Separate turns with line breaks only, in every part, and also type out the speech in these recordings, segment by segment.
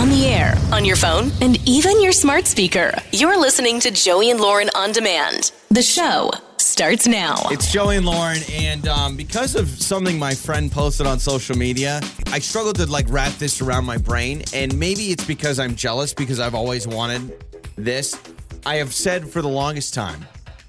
on the air, on your phone, and even your smart speaker. You're listening to Joey and Lauren on demand. The show starts now.
It's Joey and Lauren, and um, because of something my friend posted on social media, I struggled to like wrap this around my brain. And maybe it's because I'm jealous because I've always wanted this. I have said for the longest time,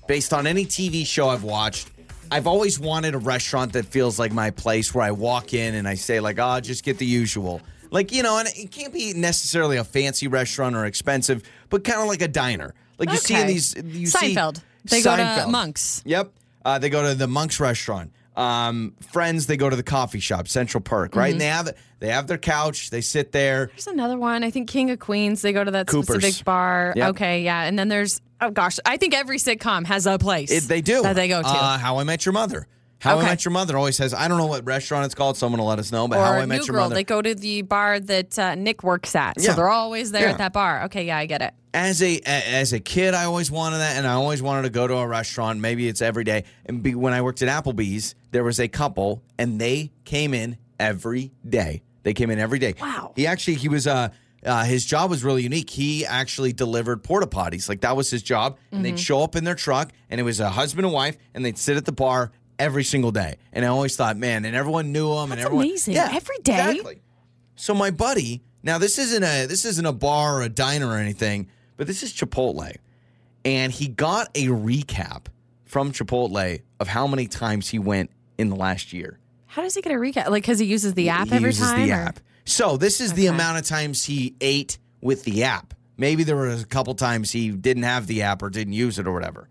based on any TV show I've watched, I've always wanted a restaurant that feels like my place where I walk in and I say, like, oh, just get the usual. Like, you know, and it can't be necessarily a fancy restaurant or expensive, but kind of like a diner. Like you see in
Okay.
these, you
Seinfeld.
See
They go to Monks.
Yep. Uh, they go to the Monks restaurant. Um, friends, they go to the coffee shop, Central Park, right? And they have they have their couch. They sit there.
There's another one. I think King of Queens. They go to that
Cooper's.
specific bar.
Yep.
Okay, yeah. And then there's oh gosh, I think every sitcom has a place.
It, they do
that they go to.
Uh, How I Met Your Mother. How I Met Your Mother always says, I don't know what restaurant it's called. Someone will let us know. But
or
How I Met
New
Your
Girl,
Mother.
they go to the bar that uh, Nick works at. So
Yeah.
they're always there
Yeah.
at that bar. Okay, yeah, I get it.
as a, a- as a kid, I always wanted that, and I always wanted to go to a restaurant. Maybe it's every day. And be, when I worked at Applebee's, there was a couple, and they came in every day. They came in every day.
Wow.
He actually he was uh, uh his job was really unique. He actually delivered porta potties. Like that was his job, and
Mm-hmm.
they'd show up in their truck, and it was a husband and wife, and they'd sit at the bar every single day. And I always thought, man, and everyone knew him, and everyone
amazing.
Yeah,
Every day?
Exactly. So my buddy, now this isn't a this isn't a bar or a diner or anything, but this is Chipotle. And he got a recap from Chipotle of how many times he went in the last year.
How does he get a recap? Like, because he uses the app
he
every
uses
time?
the
or-
app. So this is the amount of times he ate with the app. Maybe there was a couple times he didn't have the app or didn't use it or whatever.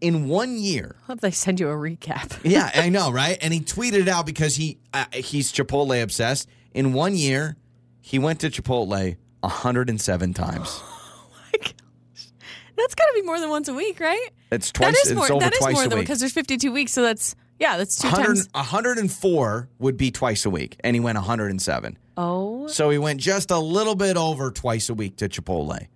In one year,
I hope they send you a recap.
yeah, I know, right? And he tweeted it out because he uh, he's Chipotle obsessed. In one year, he went to Chipotle 107 times.
That's got to be more than once a week, right?
It's twice.
that is more. That is
twice
more
a
than
week.
because there's 52 weeks, so that's yeah, that's two
100,
times.
104 would be twice a week, and he went 107.
Oh,
So he went just a little bit over twice a week to Chipotle.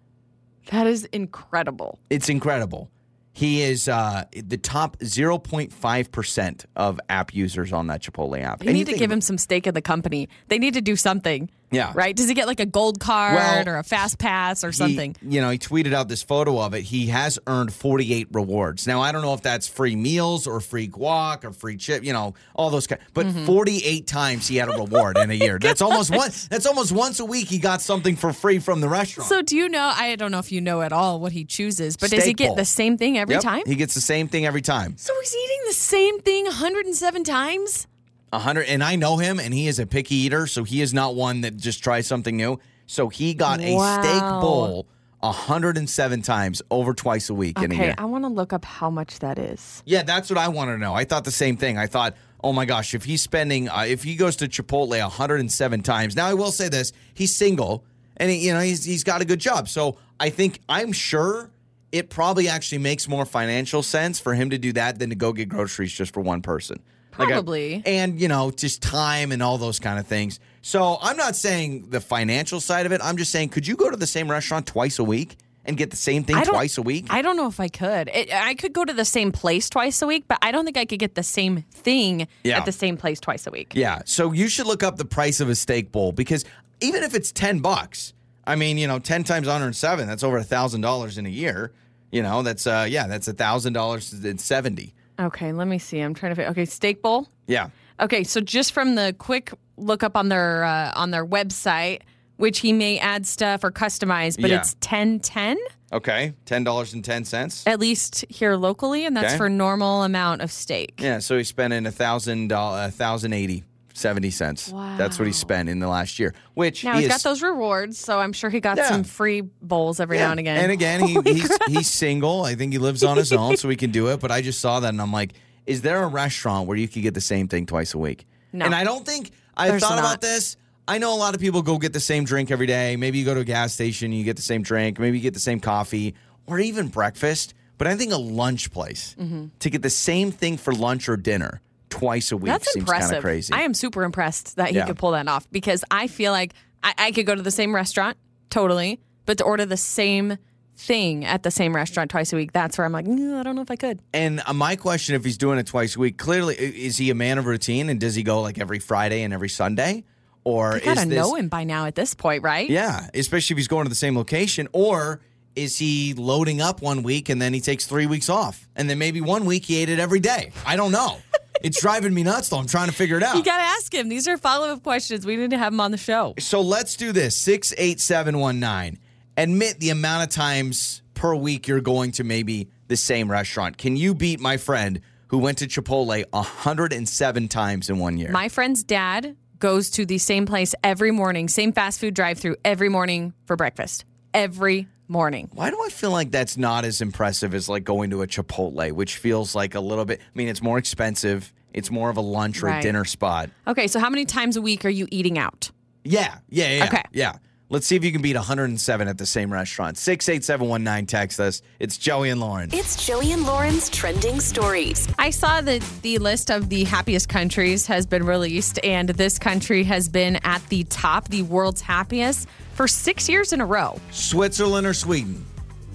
that is incredible.
It's incredible. He is uh, the top 0.5% of app users on that Chipotle app.
They
And you
need to give him some stake in the company. They need to do something.
Yeah.
Right? Does he get like a gold card
Well,
or a fast pass or
he-
something?
you know, he tweeted out this photo of it. He has earned 48 rewards. Now, I don't know if that's free meals or free guac or free chip, you know, all those kind. But
Mm-hmm.
48 times he had a reward in a year. That's almost one. That's almost once a week he got something for free from the restaurant.
So do you know? I don't know if you know at all what he chooses, but does he get
bowl.
the same thing every
Yep,
time?
he gets the same thing every time.
so he's eating the same thing 107 times.
A hundred, and I know him, and he is a picky eater, so he is not one that just tries something new. So he got a steak
Wow.
bowl 107 times over twice a week in a
Okay,
year.
I want to look up how much that is.
Yeah, that's what I want to know. I thought the same thing. I thought, oh my gosh, if he's spending, uh, if he goes to Chipotle 107 times. Now I will say this: he's single, and he, you know he's he's got a good job. So I think I'm sure it probably actually makes more financial sense for him to do that than to go get groceries just for one person. Like I-
Probably.
and you know just time and all those kind of things. So I'm not saying the financial side of it. I'm just saying, could you go to the same restaurant twice a week and get the same thing twice a week?
I don't know if I could. It, I could go to the same place twice a week, but I don't think I could get the same thing
Yeah.
at the same place twice a week.
Yeah. So you should look up the price of a steak bowl because even if it's 10 bucks, I mean, you know, 10 times 107, that's over a $1,000 in a year. You know, that's, uh, yeah, that's a $1,000 and 70.
Okay, let me see. I'm trying to. Fi- okay, steak bowl.
Yeah.
Okay, so just from the quick look up on their uh, on their website, which he may add stuff or customize, but
Yeah.
it's ten ten
Okay. $10.10.
at least here locally, and that's
Okay.
for normal amount of steak.
Yeah. So he's spending a thousand dollars, a thousand eighty, seventy cents. That's what he spent in the last year, which
Now
he
he's got those rewards, so I'm sure he got
Yeah.
some free bowls every
Yeah.
now and again.
And again, he, he's he's single. I think he lives on his own, so he can do it. But I just saw that, and I'm like, is there a restaurant where you could get the same thing twice a week?
No.
And I don't think I
There's
thought
not.
about this. I know a lot of people go get the same drink every day. Maybe you go to a gas station, and you get the same drink. Maybe you get the same coffee, or even breakfast. But I think a lunch place mm-hmm. to get the same thing for lunch or dinner twice a week.
That's
seems kind
impressive.
of crazy.
I am super impressed that he
Yeah.
could pull that off because I feel like I, I could go to the same restaurant totally, but to order the same thing at the same restaurant twice a week, that's where I'm like, "Mm, I don't know if I could.
And uh, my question, if he's doing it twice a week, clearly is he a man of routine and does he go like every Friday and every Sunday, Or
You gotta
is this,
know him by now at this point, right?
Yeah, especially if he's going to the same location. Or is he loading up one week and then he takes three weeks off? And then maybe one week he ate it every day. I don't know. It's driving me nuts though. I'm trying to figure it out.
You gotta ask him. These are follow up questions. We need to have him on the show.
So let's do this 68719. Admit the amount of times per week you're going to maybe the same restaurant. Can you beat my friend who went to Chipotle 107 times in one year?
My friend's dad goes to the same place every morning, same fast food drive through every morning for breakfast. Every morning.
Why do I feel like that's not as impressive as like going to a Chipotle, which feels like a little bit, I mean, it's more expensive. It's more of a lunch or a dinner spot.
Okay, so how many times a week are you eating out?
Yeah, yeah, yeah.
Okay.
Yeah. Let's see if you can beat 107 at the same restaurant. 68719 text us. It's Joey and Lauren.
It's Joey and Lauren's trending stories.
I saw that the list of the happiest countries has been released, and this country has been at the top, the world's happiest, for six years in a row.
Switzerland or Sweden?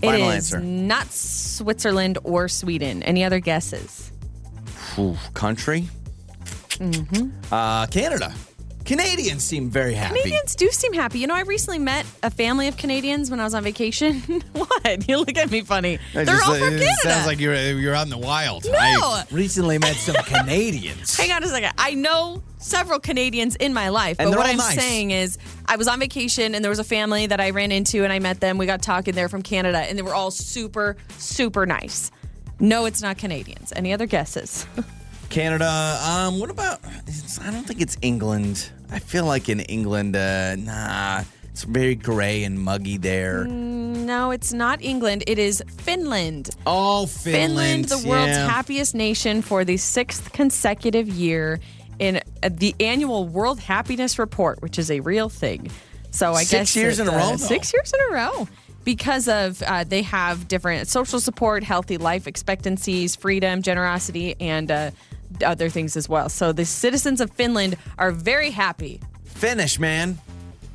Final
is
answer.
not Switzerland or Sweden. Any other guesses?
Ooh, country? Mm-hmm. Uh, Canada. Canadians seem very happy.
Canadians do seem happy. You know, I recently met a family of Canadians when I was on vacation. what? You look at me funny.
I
They're
just-
all from
it
Canada.
Sounds like you're you're out in the wild.
No.
I recently met some Canadians.
Hang on a second. I know several Canadians in my life,
And
but what I'm
nice.
saying is I was on vacation and there was a family that I ran into and I met them. We got talking. They're from Canada and they were all super, super nice. No, it's not Canadians. Any other guesses?
Canada. Um, what about? I don't think it's England. I feel like in England, uh, nah, it's very gray and muggy there.
no, it's not England. It is Finland.
Oh, Finland,
Finland, the world's
yeah.
happiest nation for the sixth consecutive year in uh, the annual World Happiness Report, which is a real thing. So I
Six
guess
years in a
uh,
row, though.
Six years in a row. Because of uh, they have different social support, healthy life expectancies, freedom, generosity, and uh, other things as well. So the citizens of Finland are very happy.
Finnish, man.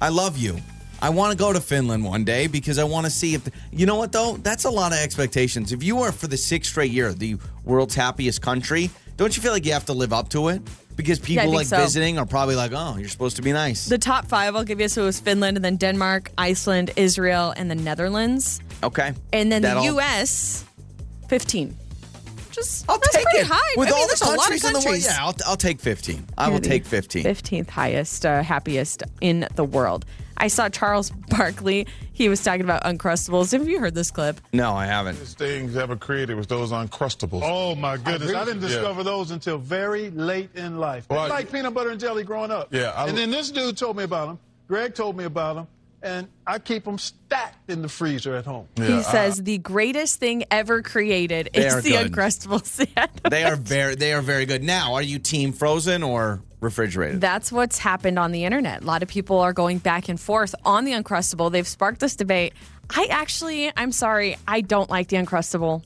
I love you. I want to go to Finland one day because I want to see if you know what though. That's a lot of expectations. If you are for the sixth straight year the world's happiest country, don't you feel like you have to live up to it? Because people
think
like
so.
visiting are probably like, oh, you're supposed to be nice.
The top five I'll give you so it was Finland, and then Denmark, Iceland, Israel, and the Netherlands.
okay,
And then
That'll-
the U.S., 15. Just
I'll
that's
take
pretty
it
high.
with
I mean,
all the
there's a
countries in the world. Yeah, I'll, I'll take 15. I will
You're the
take 15.
15th highest, uh, happiest in the world. I saw Charles Barkley. He was talking about Uncrustables. Have you heard this clip?
No, I haven't.
the things ever created was those Uncrustables.
Oh my goodness! I, didn't
Yeah.
discover those until very late in life.
Well,
I like peanut butter and jelly growing up.
Yeah, I-
and then this dude told me about them. Greg told me about them, and I keep them stacked in the freezer at home.
Yeah,
he
I-
says the greatest thing ever created is
are
the
good.
Uncrustables. Yeah.
They are very they are very good. Now, are you team frozen or refrigerated?
That's what's happened on the internet. A lot of people are going back and forth on the Uncrustable. They've sparked this debate. I actually, I'm sorry, I don't like the Uncrustable.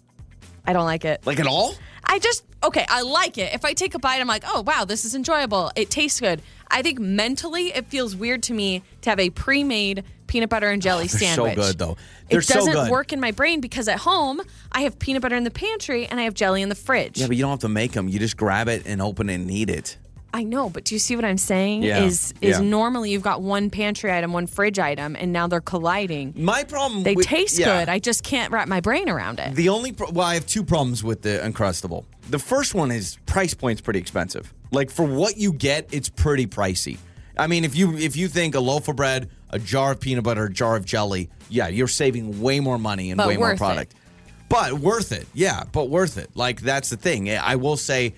I don't like it.
like at all?
I just okay, I like it. If I take a bite, I'm like, oh wow, this is enjoyable. It tastes good. I think mentally, it feels weird to me to have a pre-made peanut butter and jelly
so
sandwich.
good, though. They're
it doesn't
good.
work in my brain because at home I have peanut butter in the pantry and I have jelly in the fridge.
Yeah, but you don't have to make them. You just grab it and open it and eat it.
I know, but do you see what I'm saying?
Yeah,
Is is
yeah.
normally you've got one pantry item, one fridge item, and now they're colliding.
My problem.
They
with-
taste
yeah.
good. I just can't wrap my brain around it.
The only pro- well, I have two problems with the Uncrustable. The first one is price point's pretty expensive. Like for what you get, it's pretty pricey. I mean, if you if you think a loaf of bread, a jar of peanut butter, a jar of jelly, yeah, you're saving way more money and
But
way more
worth it.
product. But worth it, yeah, but worth it. Like that's the thing. I will say,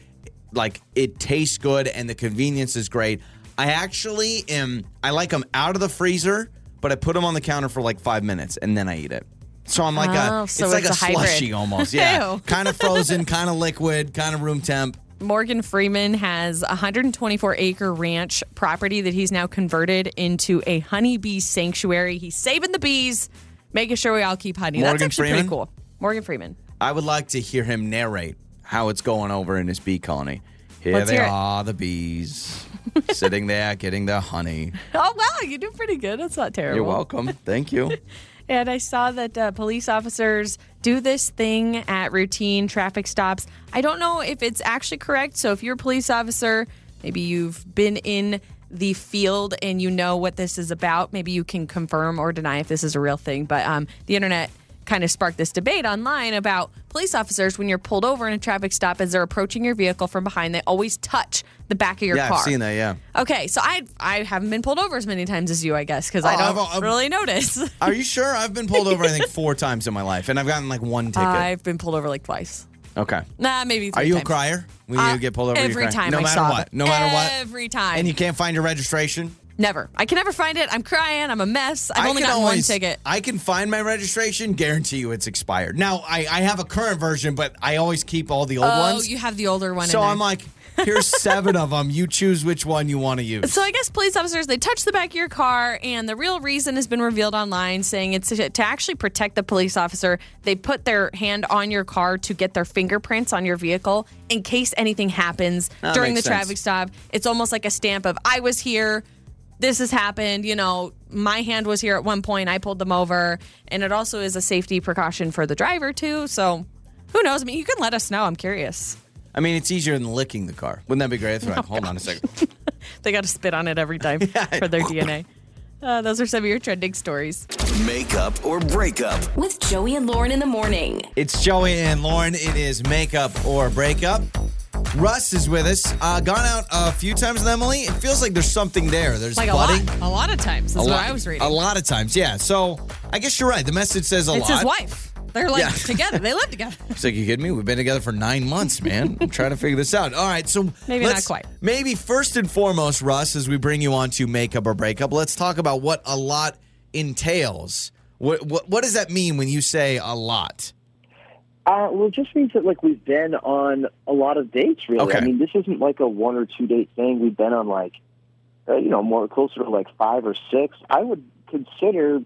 like it tastes good and the convenience is great. I actually am. I like them out of the freezer, but I put them on the counter for like five minutes and then I eat it. So I'm like
Oh,
a,
so
it's like
it's
a,
a
slushy almost. Yeah, kind of frozen, kind of liquid, kind of room temp.
Morgan Freeman has a 124 acre ranch property that he's now converted into a honeybee sanctuary. He's saving the bees, making sure we all keep honey.
Morgan
That's actually
Freeman?
pretty cool. Morgan Freeman.
I would like to hear him narrate how it's going over in his bee colony. Here
Let's
they
hear it.
are, the bees, sitting there getting their honey.
Oh, wow. You do pretty good. That's not terrible.
You're welcome. Thank you.
And I saw that uh, police officers do this thing at routine traffic stops. I don't know if it's actually correct. So if you're a police officer, maybe you've been in the field and you know what this is about, maybe you can confirm or deny if this is a real thing. But um, the internet kind of sparked this debate online about police officers when you're pulled over in a traffic stop as they're approaching your vehicle from behind, they always touch the back of your
yeah,
car.
I've seen that. Yeah.
Okay, so I I haven't been pulled over as many times as you, I guess, because I
Oh,
don't
I've- I've-
really notice.
Are you sure? I've been pulled over, I think, four times in my life, and I've gotten like one ticket.
I've been pulled over like twice.
okay.
Nah, maybe.
Are you
times.
a crier when
Uh,
you get pulled over?
every time
No
I
matter what.
it.
No matter what.
Every time.
And you can't find your registration.
Never. I can never find it. I'm crying. I'm a mess. I've
I
only
got
one ticket.
I can find my registration. Guarantee you, it's expired. Now I, I have a current version, but I always keep all the old ones.
Oh,
ones.
you have the older one.
so. I'm like, here's seven of them. You choose which one you want to use.
So I guess police officers they touch the back of your car, and the real reason has been revealed online, saying it's to, to actually protect the police officer. They put their hand on your car to get their fingerprints on your vehicle in case anything happens
That
during the
sense.
traffic stop. It's almost like a stamp of I was here. This has happened. You know, my hand was here at one point. I pulled them over, and it also is a safety precaution for the driver too. So. Who knows? I mean, you can let us know. I'm curious.
I mean, it's easier than licking the car. Wouldn't that be great? It's like, hold on a second.
They got to spit on it every time for their DNA. Uh, those are some of your trending stories.
Makeup or breakup.
With Joey and Lauren in the morning.
It's Joey and Lauren. It is makeup or breakup. Russ is with us. Uh, gone out a few times with Emily. It feels like there's something there. There's
Like a
budding.
lot, a lot of times. That's
A
what
lot-
I was reading.
A lot of times, yeah. So I guess you're right. The message says a
it's
lot.
his wife. They're like
Yeah.
together. They live together.
It's like, you kidding me? We've been together for nine months, man. I'm trying to figure this out. All right, so
Maybe not quite.
Maybe first and foremost, Russ, as we bring you on to makeup or breakup, let's talk about what a lot entails. What what, what does that mean when you say a lot?
Uh, well, it just means that like we've been on a lot of dates. Really,
Okay.
I mean, this isn't like a one or two date thing. We've been on like, uh, you know, more closer to like five or six. I would consider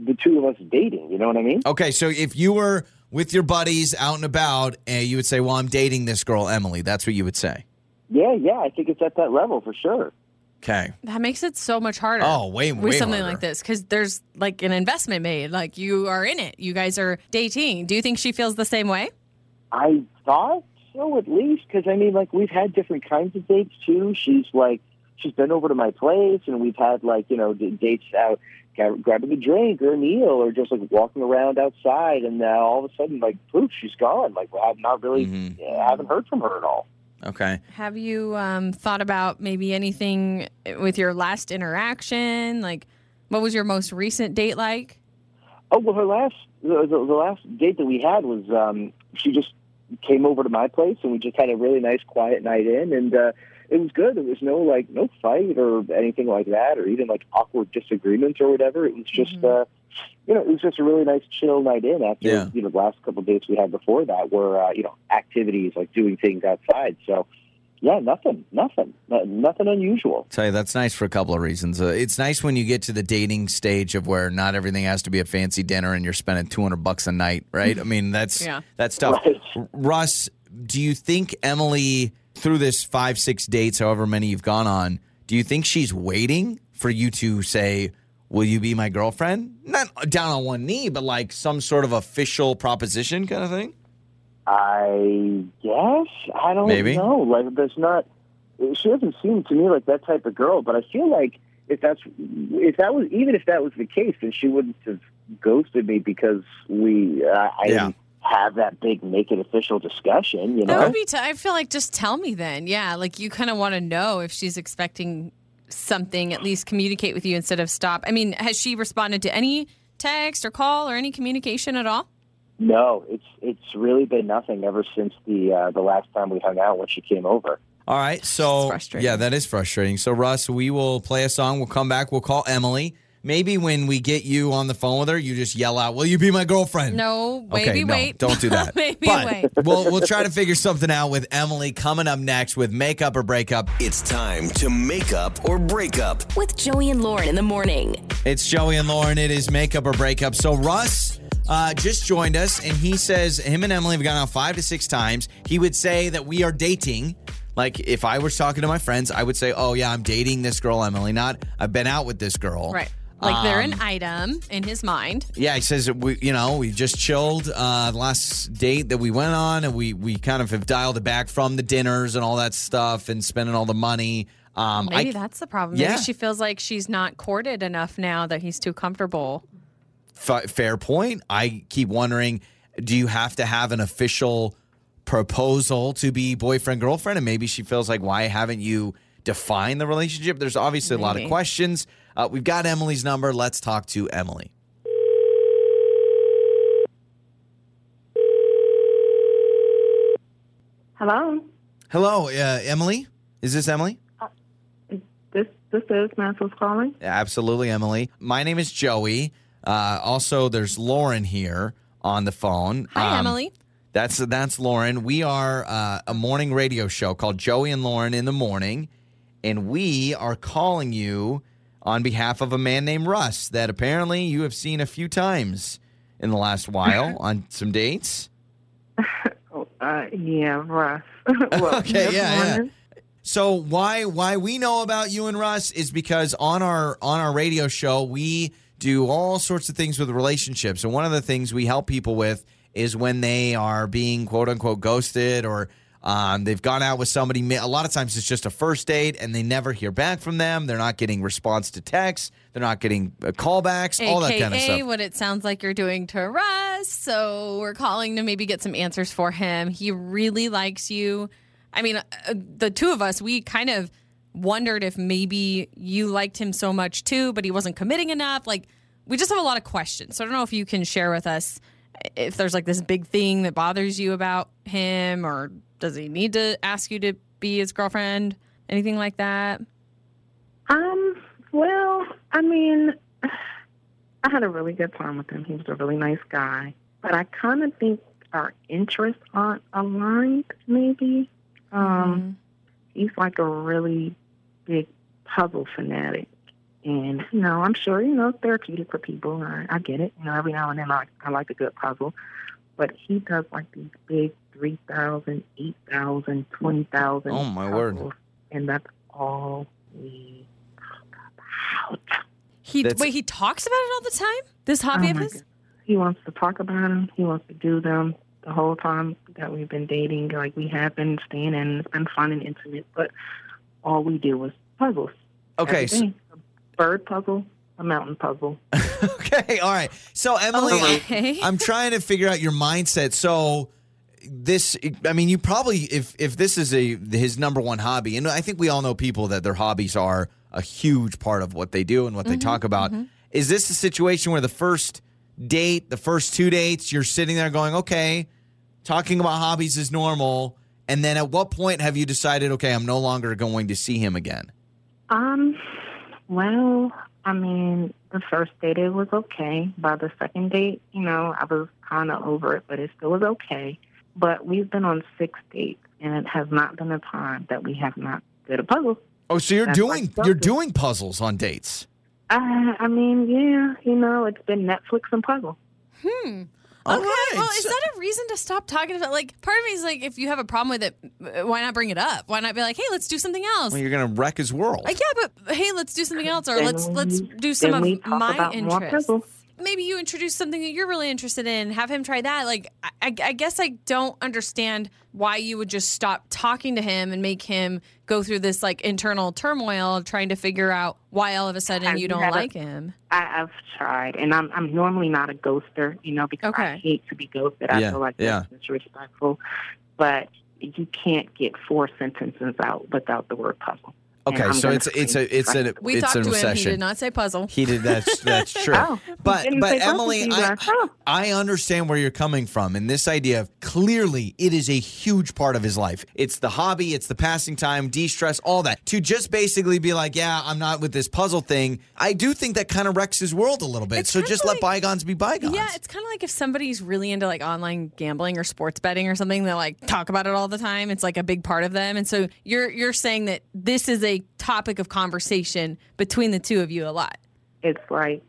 the two of us dating. You know what I mean?
Okay, so if you were with your buddies out and about, and you would say, "Well, I'm dating this girl, Emily," that's what you would say.
Yeah, yeah. I think it's at that level for sure.
Okay.
That makes it so much harder.
Oh, way- more.
with
way
something
harder.
like this because there's like an investment made. Like you are in it. You guys are dating. Do you think she feels the same way?
I thought so at least because I mean, like we've had different kinds of dates too. She's like she's been over to my place, and we've had like you know d- dates out grabbing a drink or a meal, or just like walking around outside, and now all of a sudden, like poof, she's gone. Like I've not really
Mhm.
I haven't heard from her at all.
Okay.
Have you um, thought about maybe anything with your last interaction? Like, what was your most recent date like?
Oh well, her last the, the, the last date that we had was um, she just came over to my place and we just had a really nice quiet night in and uh, it was good. There was no like no fight or anything like that or even like awkward disagreements or whatever. It was just uh, you know it was just a really nice chill night in after
Yeah.
you know the last couple of dates we had before that were uh, you know activities like doing things outside. So yeah, nothing, nothing, nothing unusual.
Tell you that's nice for a couple of reasons. Uh, it's nice when you get to the dating stage of where not everything has to be a fancy dinner and you're spending 200 bucks a night, right? I mean, that's
Yeah.
that's tough.
Right.
Russ, do you think Emily through this 5 6 dates however many you've gone on, do you think she's waiting for you to say Will you be my girlfriend? Not down on one knee, but like some sort of official proposition kind of thing?
I guess I don't
Maybe.
know. Like, there's not. She doesn't seem to me like that type of girl. But I feel like if that's if that was even if that was the case, then she wouldn't have ghosted me because we uh, I
Yeah.
didn't have that big make it official discussion. You
That
know.
would be. T- I feel like just tell me then. Yeah, like you kind of want to know if she's expecting something. At least communicate with you instead of stop. I mean, has she responded to any text or call or any communication at all?
no, it's it's really been nothing ever since the uh, the last time we hung out when she came over.
All right. So, yeah, that is frustrating. So, Russ, we will play a song. We'll come back. We'll call Emily. Maybe when we get you on the phone with her, you just yell out, "Will you be my girlfriend?"
No,
Okay,
maybe
no,
wait.
don't do that.
maybe
but
wait.
we'll we'll try to figure something out with Emily coming up next with makeup or breakup.
It's time to make up or break up.
With Joey and Lauren in the morning.
It's Joey and Lauren. It is makeup or breakup. So Russ uh, just joined us, and he says him and Emily have gone out five to six times. He would say that we are dating. Like if I was talking to my friends, I would say, "Oh yeah, I'm dating this girl, Emily." Not I've been out with this girl.
Right. Like they're
Um,
an item in his mind.
Yeah, he says that we, you know, we just chilled uh, the last date that we went on, and we we kind of have dialed it back from the dinners and all that stuff, and spending all the money. Um,
Maybe
I,
that's the problem.
Yeah.
Maybe she feels like she's not courted enough now that he's too comfortable.
F- fair point. I keep wondering do you have to have an official proposal to be boyfriend girlfriend? And maybe she feels like, why haven't you defined the relationship? There's obviously a lot of
Maybe.
questions. Uh, we've got Emily's number. Let's talk to Emily.
Hello.
Hello, uh, Emily. Is this Emily?
This this is Mansell's calling.
Absolutely, Emily. My name is Joey. Uh, also, there's Lauren here on the phone.
Hi,
Um,
Emily.
That's that's Lauren. We are uh, a morning radio show called Joey and Lauren in the morning, and we are calling you on behalf of a man named Russ that apparently you have seen a few times in the last while on some dates.
Uh, yeah, Russ. well,
Okay, yeah, yeah. So why why we know about you and Russ is because on our on our radio show we do all sorts of things with relationships, and one of the things we help people with is when they are being quote unquote ghosted or um, they've gone out with somebody. A lot of times it's just a first date, and they never hear back from them. They're not getting response to texts. They're not getting uh, callbacks. all that
AKA
kind of stuff.
what it sounds like you're doing to Russ. So we're calling to maybe get some answers for him. He really likes you. I mean, uh, the two of us, we kind of wondered if maybe you liked him so much too, but he wasn't committing enough. Like, we just have a lot of questions. So I don't know if you can share with us if there's like this big thing that bothers you about him, or does he need to ask you to be his girlfriend? Anything like that?
Um. Well, I mean, I had a really good time with him. He was a really nice guy, but I kind of think our interests aren't aligned. Maybe. Um. He's like a really big puzzle fanatic. And, you know, I'm sure, you know, therapeutic for people. I, I get it. You know, every now and then I, I like a good puzzle. But he does like these big 3,000, 8,000, 20,000
Oh, my word.
And that's all we talk about.
He
That's-
wait, he talks about it all the time. This hobby
Oh,
of his.
God. He wants to talk about them. He wants to do them the whole time that we've been dating. Like we have been staying in. It's been fun and intimate. But all we do was puzzles.
Okay, so,
A bird puzzle, a mountain puzzle.
okay, all right. So Emily,
Okay.
I'm trying to figure out your mindset. So this I mean you probably if if this is a his number one hobby and I think we all know people that their hobbies are a huge part of what they do and what they talk about. Is this a situation where the first date, the first two dates, you're sitting there going, "Okay, talking about hobbies is normal." And then at what point have you decided, "Okay, I'm no longer going to see him again?"
Um, well, I mean, the first date it was okay. By the second date, you know, I was kind of over it, but it still was okay. But we've been on six dates, and it has not been a time that we have not did a puzzle.
Oh, so you're
That's
doing you're doing puzzles on dates.
Uh, I mean, yeah, you know, it's been Netflix and puzzle.
All
Okay,
right,
well, is that a reason to stop talking about? Like, part of me is like, if you have a problem with it, uh, why not bring it up? Why not be like, hey, let's do something else?
Well, you're going to wreck his world.
Like, yeah, but hey, let's do something else, or
Then
let's let's do some
then we
of
talk
my
about more
interests.
Puzzles.
Maybe you introduce something that you're really interested in. Have him try that. Like, I, I I guess I don't understand why you would just stop talking to him and make him go through this like internal turmoil of trying to figure out why all of a sudden
Have
you
you
don't
had a-
like him.
I, I've tried, and I'm I'm normally not a ghoster, you know, because I hate to be ghosted. I
Yeah,
feel like
yeah.
that's disrespectful. But you can't get four sentences out without the word puzzle. And
Okay, so
gonna
it's it's a it's a
We
it's
talked
a
to him. He
recession.
did not say puzzle.
He did. That's that's true.
Oh, he
but
didn't
but
say puzzle
Emily,
you
I
guys. Oh.
I understand where you're coming from, and this idea of clearly it is a huge part of his life. It's the hobby, it's the passing time, de-stress, all that. To just basically be like, yeah, I'm not with this puzzle thing. I do think that kind of wrecks his world a little bit.
It's
so
kinda
just
like-
let bygones be bygones.
Yeah, it's kind of like if somebody's really into like online gambling or sports betting or something. They like talk about it all the time. It's like a big part of them. And so you're you're saying that this is a topic of conversation between the two of you a lot.
It's like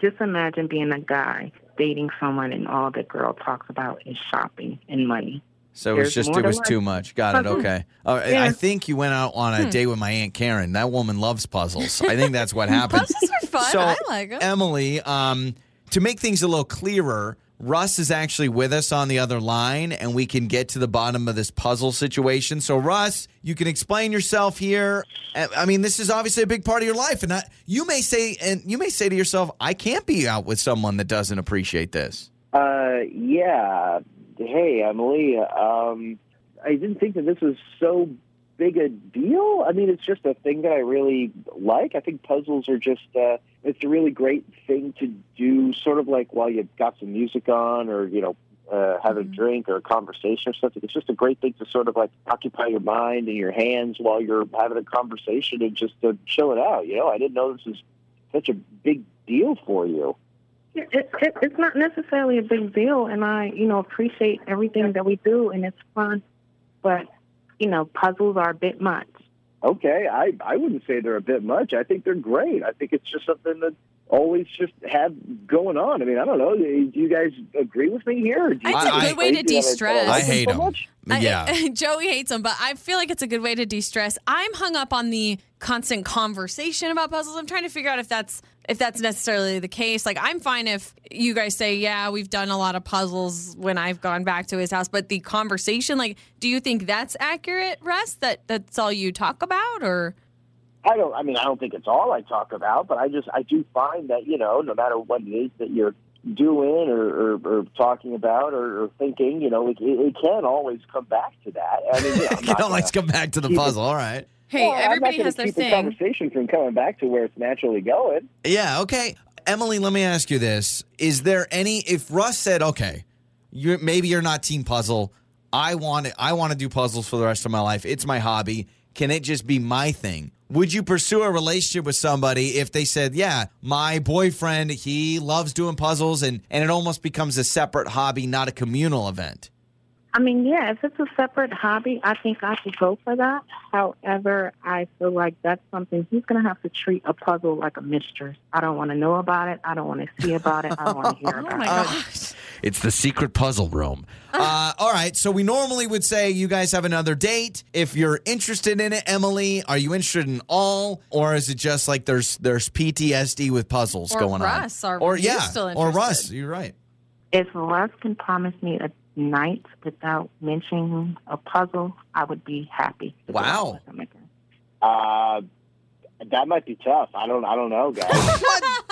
just imagine being a guy dating someone, and all the girl talks about is shopping and money.
so it was just it was
life.
too much. Got it. Okay. Uh, I- I think you went out on a
Hmm.
date with my aunt Karen. That woman loves puzzles. I think that's what happened.
Puzzles are fun.
So,
I like them.
Emily, um, to make things a little clearer, Russ is actually with us on the other line, and we can get to the bottom of this puzzle situation. So, Russ, you can explain yourself here. I I mean, this is obviously a big part of your life, and I, you may say, and you may say to yourself, "I can't be out with someone that doesn't appreciate this."
Uh, yeah. Hey, Emily. Um, I didn't think that this was so big a deal. I mean, it's just a thing that I really like. I think puzzles are just, uh, it's a really great thing to do, sort of like while you've got some music on or, you know, uh, have a drink or a conversation or something. It's just a great thing to sort of like occupy your mind and your hands while you're having a conversation and just to chill it out. You know, I didn't know this was such a big deal for you.
It, it, it's not necessarily a big deal, and I, you know, appreciate everything that we do, and it's fun. But, you know, puzzles are a bit much.
Okay, I I wouldn't say they're a bit much. I think they're great. I think it's just something that always just have going on. I mean, I don't know. Do you guys agree with me here? or do you
It's a
think
good way to
crazy that I-
de-stress.
I hate
so
them.
much?
I-
Yeah.
Joey hates them, but I feel like it's a good way to de-stress. I'm hung up on the constant conversation about puzzles. I'm trying to figure out if that's if that's necessarily the case. Like I'm fine if you guys say, "Yeah, we've done a lot of puzzles when I've gone back to his house," but the conversation like do you think that's accurate, Russ? That that's all you talk about or
I don't. I mean, I don't think it's all I talk about, but I just I do find that you know, no matter what it is that you're doing or, or, or talking about or, or thinking, you know, it, it can always come back to that. I mean, you know, I'm
You
not
don't like
gonna-
to come back to the
keep it-
puzzle. All right.
Hey,
Well, I'm not
everybody
gonna
has their
keep the
thing.
conversation from coming back to where it's naturally going.
Yeah, okay. Emily, let me ask you this. Is there any if Russ said, "Okay, you maybe you're not team puzzle. I want it, I want to do puzzles for the rest of my life. It's my hobby. Can it just be my thing?" Would you pursue a relationship with somebody if they said, "Yeah, my boyfriend, he loves doing puzzles and and it almost becomes a separate hobby, not a communal event?"
I mean, yeah, if it's a separate hobby, I think I could go for that. However, I feel like that's something he's going to have to treat a puzzle like a mistress. I don't want to know about it. I don't want to see about it. I don't want to hear
Oh
about
my
it.
gosh.
It's the secret puzzle room. Uh, all right. So we normally would say you guys have another date. If you're interested in it, Emily, are you interested in all, or is it just like there's there's PTSD with puzzles
Or
going
Russ,
on?
are
or
you
yeah,
still
or Russ. You're right.
If Russ can promise me a night without mentioning a puzzle, I would be happy. to go out
Wow.
with him again.
Uh, that might be tough. I don't. I don't know, guys.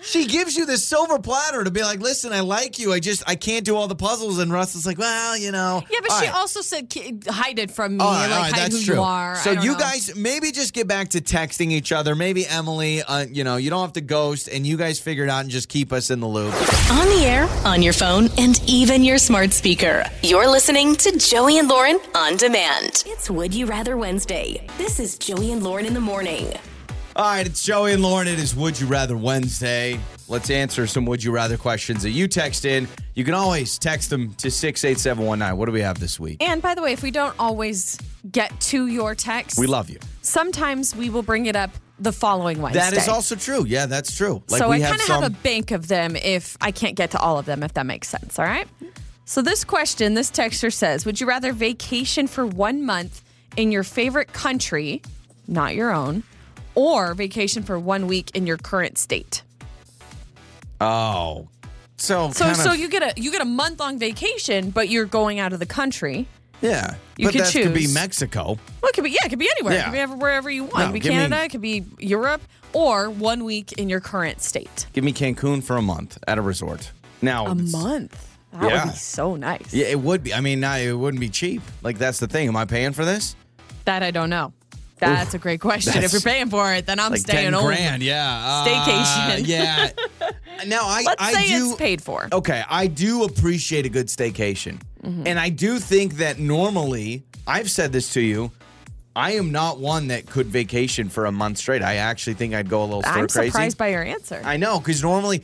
She gives you this silver platter to be like, listen, I like you. I just I can't do all the puzzles. And Russ is like, well, you know.
Yeah, but
All
she
right.
also said hide it from me,
All right,
like
all right,
hide
that's
who
true.
you are.
So you
know.
guys maybe just get back to texting each other. Maybe Emily, uh, you know, you don't have to ghost, and you guys figure it out and just keep us in the loop.
On the air, on your phone, and even your smart speaker. You're listening to Joey and Lauren on demand. It's Would You Rather Wednesday. This is Joey and Lauren in the morning.
All right, it's Joey and Lauren. It is Would You Rather Wednesday. Let's answer some Would You Rather questions that you text in. You can always text them to 68719. What do we have this week?
And by the way, if we don't always get to your text,
We love you.
sometimes we will bring it up the following Wednesday.
That is also true. Yeah, that's true. Like
so
we
I kind of
some.
have a bank of them if I can't get to all of them, if that makes sense. All right. So this question, this texter says, would you rather vacation for one month in your favorite country, not your own, or vacation for one week in your current state?
oh, so
So so
of-
you get a you get a month long vacation, but you're going out of the country.
yeah.
you
but
could
choose. could be. Mexico.
Well, it could be yeah, it could be anywhere. It could be ever, wherever you want.
No,
it could be
give me-
Canada, it could be Europe, or one week in your current state.
Give me Cancun for a month at a resort. Now
A month. That
Yeah.
would be so nice.
Yeah, it would be. I mean, now it wouldn't be cheap. Like that's the thing. Am I paying for this?
That I don't know. That's a great question. If you're paying for it, then I'm
like
staying
ten
over.
grand. Yeah, Uh,
Staycation.
yeah. now I
Let's
I
say
do.
it's paid for.
Okay, I do appreciate a good staycation,
Mm-hmm.
and I do think that normally I've said this to you. I am not one that could vacation for a month straight. I actually think I'd go a little stir
I'm
crazy.
surprised by your answer.
I know because normally,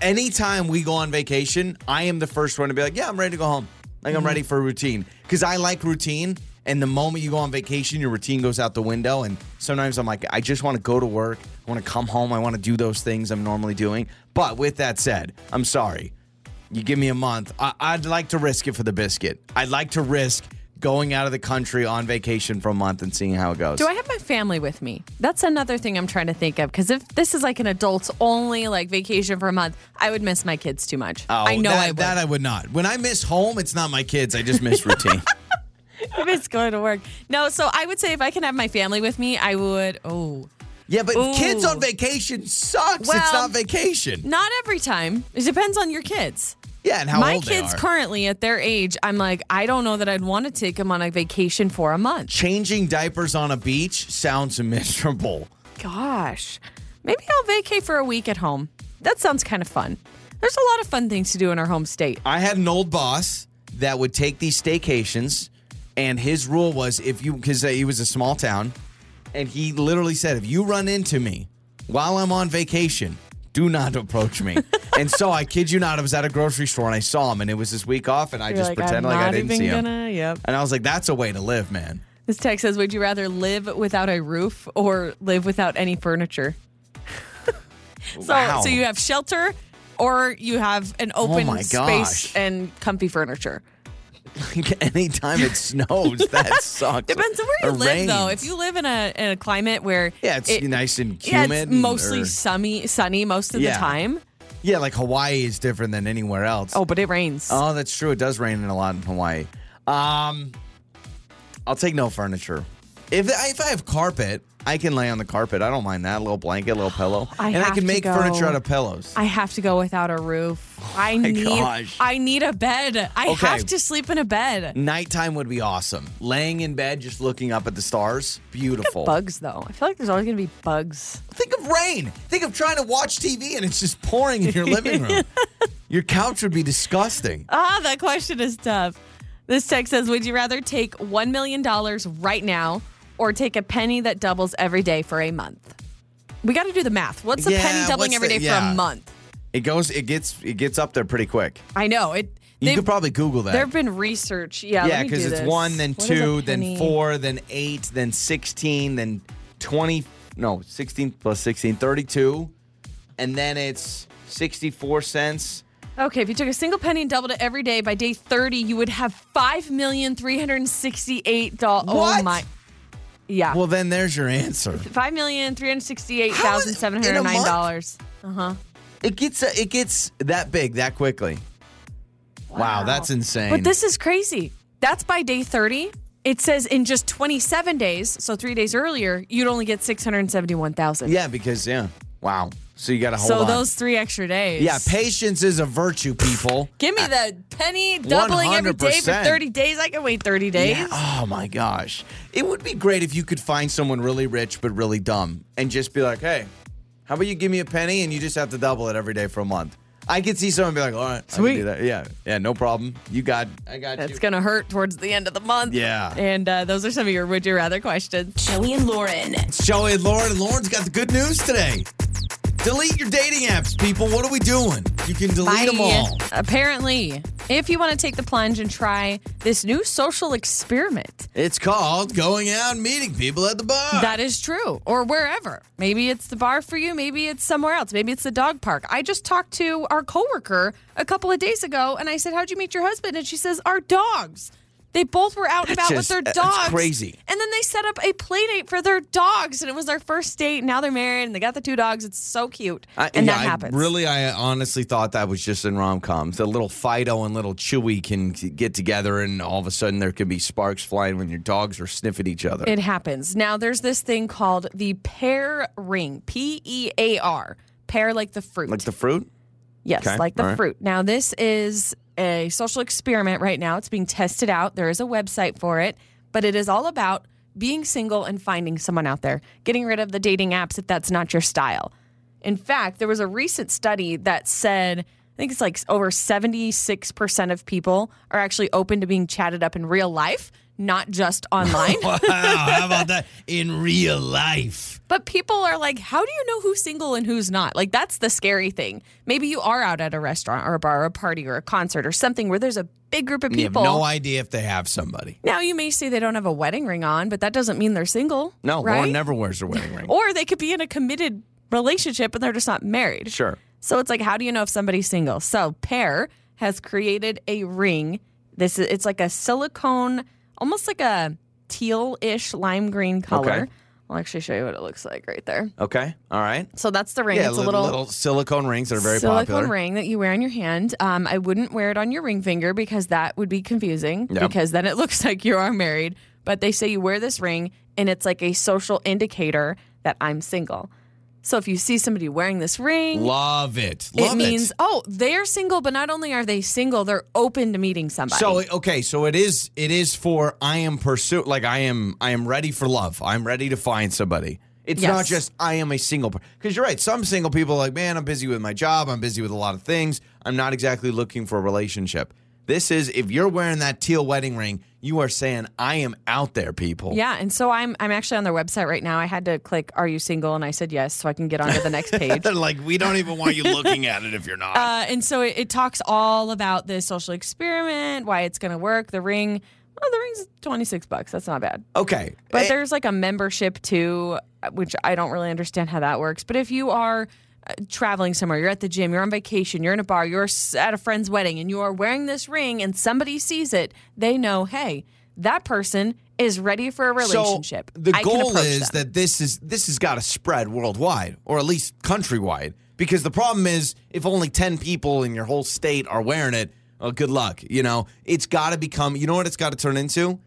anytime we go on vacation, I am the first one to be like, "Yeah, I'm ready to go home. Like
Mm-hmm.
I'm ready for routine." Because I like routine, and the moment you go on vacation, your routine goes out the window. And sometimes I'm like, I just want to go to work. I want to come home. I want to do those things I'm normally doing. But with that said, I'm sorry. You give me a month. I- I'd like to risk it for the biscuit. I'd like to risk going out of the country on vacation for a month and seeing how it goes.
Do I have my family with me? That's another thing I'm trying to think of. Because if this is like an adults only like vacation for a month, I would miss my kids too much.
Oh,
I know
that,
I would.
that I would not. When I miss home, it's not my kids. I just miss routine.
I it's going to work. No, so I would say if I can have my family with me, I would. Oh,
yeah, but
Ooh.
kids on vacation sucks. it's not vacation.
not every time. It depends on your kids.
Yeah, and how
my
old
kids
they are.
currently at their age, I'm like, I don't know that I'd want to take them on a vacation for a month.
Changing diapers on a beach sounds miserable.
Gosh, maybe I'll vacate for a week at home. That sounds kind of fun. There's a lot of fun things to do in our home state.
I had an old boss that would take these staycations, and his rule was if you, because uh, he was a small town, and he literally said, if you run into me while I'm on vacation, do not approach me. and so I kid you not, I was at a grocery store and I saw him, and it was his week off, and I
You're
just
like,
pretended
I'm
like I didn't see him.
gonna- Yep.
And I was like, that's a way to live, man.
This text says, "Would you rather live without a roof or live without any furniture?" so,
Wow.
so you have shelter, or you have an oh open
Oh
space and comfy furniture.
Anytime it snows, that sucks.
Depends on where you
Or
live, though. If you live in a in a climate where
Yeah, it's
it-
nice and
yeah,
humid.
it's mostly
or-
sunny, sunny most of
Yeah.
the time.
yeah, like Hawaii is different than anywhere else.
Oh, but it rains.
Oh, that's true. It does rain in a lot in Hawaii. Um, I'll take no furniture. If if I have carpet, I can lay on the carpet. I don't mind that. A little blanket, a little pillow,
I
and I can make
go-
furniture out of pillows.
I have to go without a roof. I
Oh my
need
gosh.
I need a bed. I
Okay.
have to sleep in a bed.
Nighttime would be awesome. Laying in bed, just looking up at the stars, beautiful.
Bugs though. I feel like there's always gonna be bugs.
Think of rain. Think of trying to watch TV and it's just pouring in your living room. Your couch would be disgusting.
Ah, that question is tough. This text says, "Would you rather take one million dollars right now, or take a penny that doubles every day for a month?" We got to do the math. What's a
Yeah,
penny doubling every
the-
day for a month?
It goes, it gets, it gets up there pretty quick.
I know it.
You could probably Google that.
There have been research. Yeah,
yeah, because it's
this.
one, then
What
two, then four, then eight, then 16, then 20, no, 16 plus 16, 32. And then it's 64 cents.
Okay, if you took a single penny and doubled it every day by day 30, you would have five million three hundred sixty-eight dollars. Oh my! Yeah,
Well, then there's your answer.
five million three hundred sixty-eight thousand seven hundred nine dollars. Uh huh.
It gets, it gets that big that quickly. Wow, that's insane.
But this is crazy. That's by day 30. It says in just 27 days, so three days earlier, you'd only get 671,000.
yeah, because, yeah. Wow. So you got to hold
So
on.
those three extra days.
yeah, patience is a virtue, people.
Give me the penny doubling every day for 30 days. I can wait 30 days.
Yeah. Oh my gosh. It would be great if you could find someone really rich but really dumb and just be like, hey, how about you give me a penny and you just have to double it every day for a month? I could see someone be like, all right, I
Sweet.
can do that. Yeah. Yeah, no problem. You got I got
It's
you.
going to hurt towards the end of the month.
Yeah.
And uh, those are some of your would you rather questions.
Joey and Lauren.
It's Joey and Lauren, Lauren's got the good news today. Delete your dating apps, people. What are we doing? You can delete them all.
Apparently, if you want to take the plunge and try this new social experiment,
It's called going out and meeting people at the bar.
That is true, or wherever. Maybe it's the bar for you. Maybe it's somewhere else. Maybe it's the dog park. I just talked to our coworker a couple of days ago, and I said, "How'd you meet your husband?" And she says, "Our dogs." They both were out and about
just-
with their uh,
that's
dogs.
crazy.
And then they set up a play date for their dogs, and it was their first date. Now they're married, and they got the two dogs. It's so cute,
I,
and
yeah,
that
I
happens.
really, I honestly thought that was just in rom coms. The little Fido and little Chewy can get together, and all of a sudden there can be sparks flying when your dogs are sniffing each other.
It happens. Now there's this thing called the pear ring. P E A R. Pear like the fruit.
like the fruit?
Yes,
Okay,
like the
right.
fruit. Now, this is a social experiment right now. It's being tested out. There is a website for it, but it is all about being single and finding someone out there, getting rid of the dating apps if that's not your style. In fact, there was a recent study that said, I think it's like over 76% of people are actually open to being chatted up in real life, not just online.
Wow, how about that in real life?
But people are like, how do you know who's single and who's not? Like, that's the scary thing. Maybe you are out at a restaurant or a bar or a party or a concert or something where there's a big group of
You have
people.
no idea if they have somebody.
now, you may say they don't have a wedding ring on, but that doesn't mean they're single.
No,
right?
Lauren never wears a wedding ring.
Or they could be in a committed relationship and they're just not married.
Sure.
So it's like, how do you know if somebody's single? So Pear has created a ring. This is it's like a silicone, almost like a teal-ish lime green color.
Okay.
I'll actually show you what it looks like right there.
Okay. All right.
So that's the ring.
Yeah,
it's a little,
little silicone rings that are very
silicone
popular.
ring that you wear on your hand. Um, I wouldn't wear it on your ring finger because that would be confusing
Yep.
because then it looks like you are married. But they say you wear this ring and it's like a social indicator that I'm single. So if you see somebody wearing this ring,
Love it. Love
it means oh they're single, but not only are they single, they're open to meeting somebody.
So okay, so it is it is for I am pursue like I am I am ready for love. I'm ready to find somebody. It's not just I am a single person. because you're right. Some single people are like, man, I'm busy with my job. I'm busy with a lot of things. I'm not exactly looking for a relationship. This is if you're wearing that teal wedding ring, you are saying I am out there, people.
Yeah, and so I'm I'm actually on their website right now. I had to click "Are you single?" and I said yes, so I can get on to the next page.
They're like, we don't even want you looking at it if you're not.
Uh, and so it, it talks all about this social experiment, why it's going to work. The ring, well, the ring's twenty six bucks. That's not bad.
okay,
But
Eh,
there's like a membership too, which I don't really understand how that works. But if you are traveling somewhere, you're at the gym, you're on vacation, you're in a bar, you're at a friend's wedding, and you are wearing this ring, and somebody sees it, they know, hey, that person is ready for a relationship.
So the
I
goal is
them.
that this is this has got to spread worldwide, or at least countrywide. Because the problem is, if only ten people in your whole state are wearing it, oh, good luck. You know, it's got to become. You know what it's got to turn into?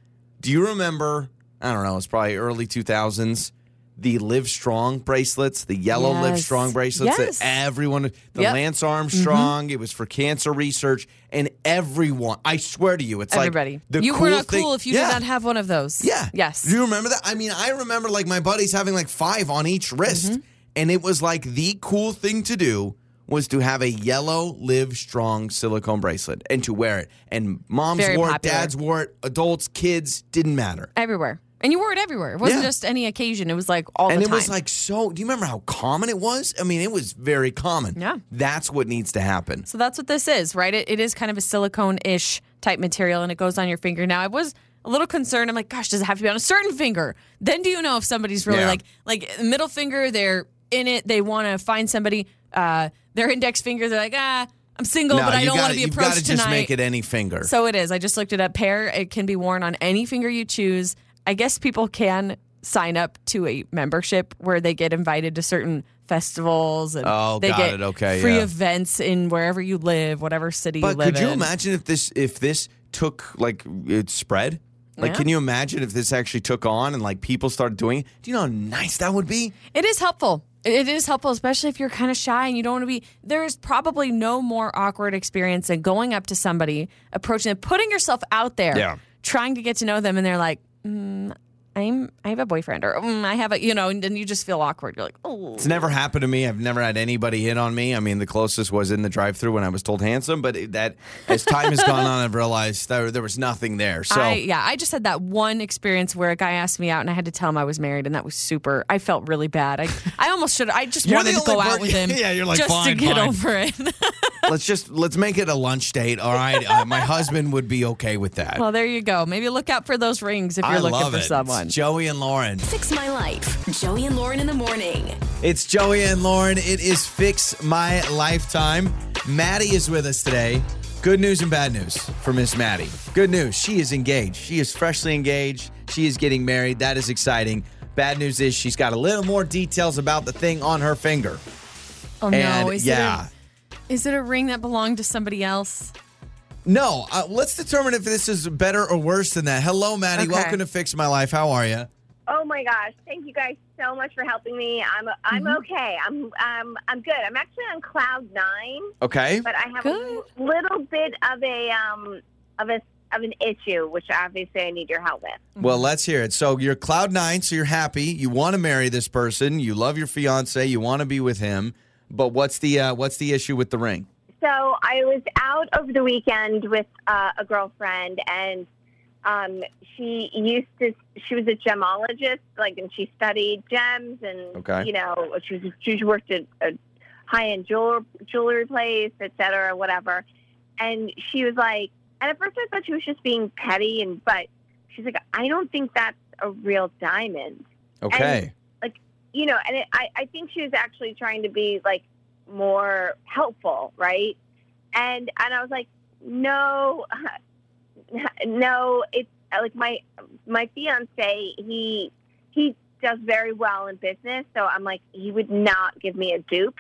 Do you remember? I don't know. It's probably early two thousands. The Live Strong bracelets, the yellow Live Strong bracelets
Yes.
that everyone, the
Yep. Mm-hmm.
Lance Armstrong, it was for cancer research, and everyone. I swear to you, it's
Everybody.
like the
you
cool
were not
thing-
cool if you
Yeah.
did not have one of those.
Yeah.
Yes.
Do you remember that? I mean, I remember like my buddies having like five on each wrist.
Mm-hmm.
And it was like the cool thing to do was to have a yellow Live Strong silicone bracelet and to wear it. And moms
Very
wore
popular.
it, dads wore it, adults, kids, didn't matter.
Everywhere. And you wore it everywhere. It wasn't
Yeah.
just any occasion. It was like all
and
the
it
time.
was like so do you remember how common it was? I mean, it was very common.
Yeah.
That's what needs to happen.
So that's what this is, right? It, it is kind of a silicone ish type material and it goes on your finger. Now, I was a little concerned. I'm like, gosh, does it have to be on a certain finger? Then do you know if somebody's really
Yeah.
like, like middle finger, they're in it, they want to find somebody, uh, their index finger, they're like, ah, I'm single, but I
you
don't want
gotta-
to be
you've
approached
gotta
tonight.
just make it any finger.
So it is. I just looked it up. Pair, it can be worn on any finger you choose. I guess people can sign up to a membership where they get invited to certain festivals and
Oh,
they get
it. Okay,
free
yeah.
events in wherever you live, whatever city you
But
live
could you
in.
imagine if this if this took like it spread? Like,
Yeah.
can you imagine if this actually took on and like people started doing it? Do you know how nice that would be?
It is helpful. It is helpful, especially if you're kind of shy and you don't want to be. There's probably no more awkward experience than going up to somebody, approaching them, putting yourself out there,
Yeah.
trying to get to know them, and they're like, mm, "I'm, I have a boyfriend," or mm, "I have a," you know, and then you just feel awkward. You're like, "Oh."
It's never happened to me. I've never had anybody hit on me. I mean, the closest was in the drive-through when I was told handsome, but it- that as time has gone on, I've realized there, there was nothing there. So
I, yeah, I just had that one experience where a guy asked me out, and I had to tell him I was married, and that was super. I felt really bad. I, I almost should. I just
You're
wanted
the
to go
only
out
per-
with him.
Yeah, you're like,
just
"Fine,
to get
fine."
over it.
let's just let's make it a lunch date. All right, uh, my husband would be okay with that.
well, there you go. Maybe look out for those rings if you're
I
looking
love
for
it.
someone.
It's Joey and Lauren.
Fix My Life. Joey and Lauren in the morning.
It's Joey and Lauren. It is Fix My Lifetime. Maddie is with us today. Good news and bad news for Miss Maddie. Good news, she is engaged. She is freshly engaged. She is getting married. That is exciting. Bad news is she's got a little more details about the thing on her finger.
Oh no!
and
is
yeah.
it a, is it a ring that belonged to somebody else?
No, uh, let's determine if this is better or worse than that. Hello, Maddie.
Okay.
Welcome to Fix My Life. How are you?
Oh my gosh! Thank you guys so much for helping me. I'm I'm
Mm-hmm.
okay. I'm um I'm good. I'm actually on cloud nine,
Okay.
but I have
Good.
a little bit of a um of a of an issue, which obviously I need your help with.
Well, let's hear it. So you're cloud nine, so you're happy. You want to marry this person. You love your fiance. You want to be with him. But what's the uh, what's the issue with the ring?
So I was out over the weekend with uh, a girlfriend, and um, she used to. She was a gemologist, like, and she studied gems, and
Okay.
you know, she was she worked at a high end jeweler, jewelry place, et cetera, whatever. And she was like, and at first I thought she was just being petty, and but she's like, I don't think that's a real diamond
Okay.
Like, you know, and it, I, I think she was actually trying to be like more helpful, right? And and I was like, no, no, it's like my my fiance, he he does very well in business, so I'm like he would not give me a dupe.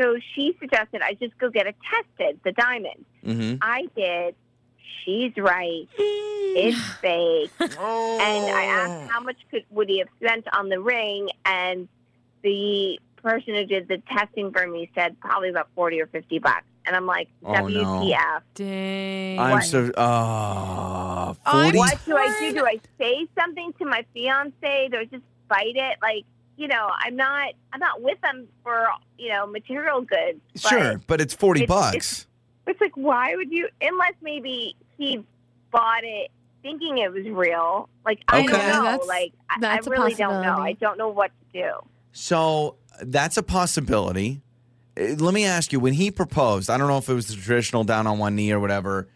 So she suggested I just go get it tested, the diamond.
Mm-hmm.
I did. She's right. It's fake. And I asked how much could would he have spent on the ring, and the person who did the testing for me said probably about forty or fifty bucks. And I'm like,
Oh, no.
WTF?
Dang.
I'm
What?
so uh, 40
What do I do? Do I say something to my fiance? Do I just fight it? Like, you know, I'm not I'm not with them for you know material goods. but
Sure, but it's 40
it's-
bucks.
It's like, why would you? Unless maybe he bought it thinking it was real. Like, I don't know.
That's-
like, I- I, really don't know. I don't know what to do.
So that's a possibility. Uh, Let me ask you: When he proposed, I don't know if it was the traditional down on one knee or whatever.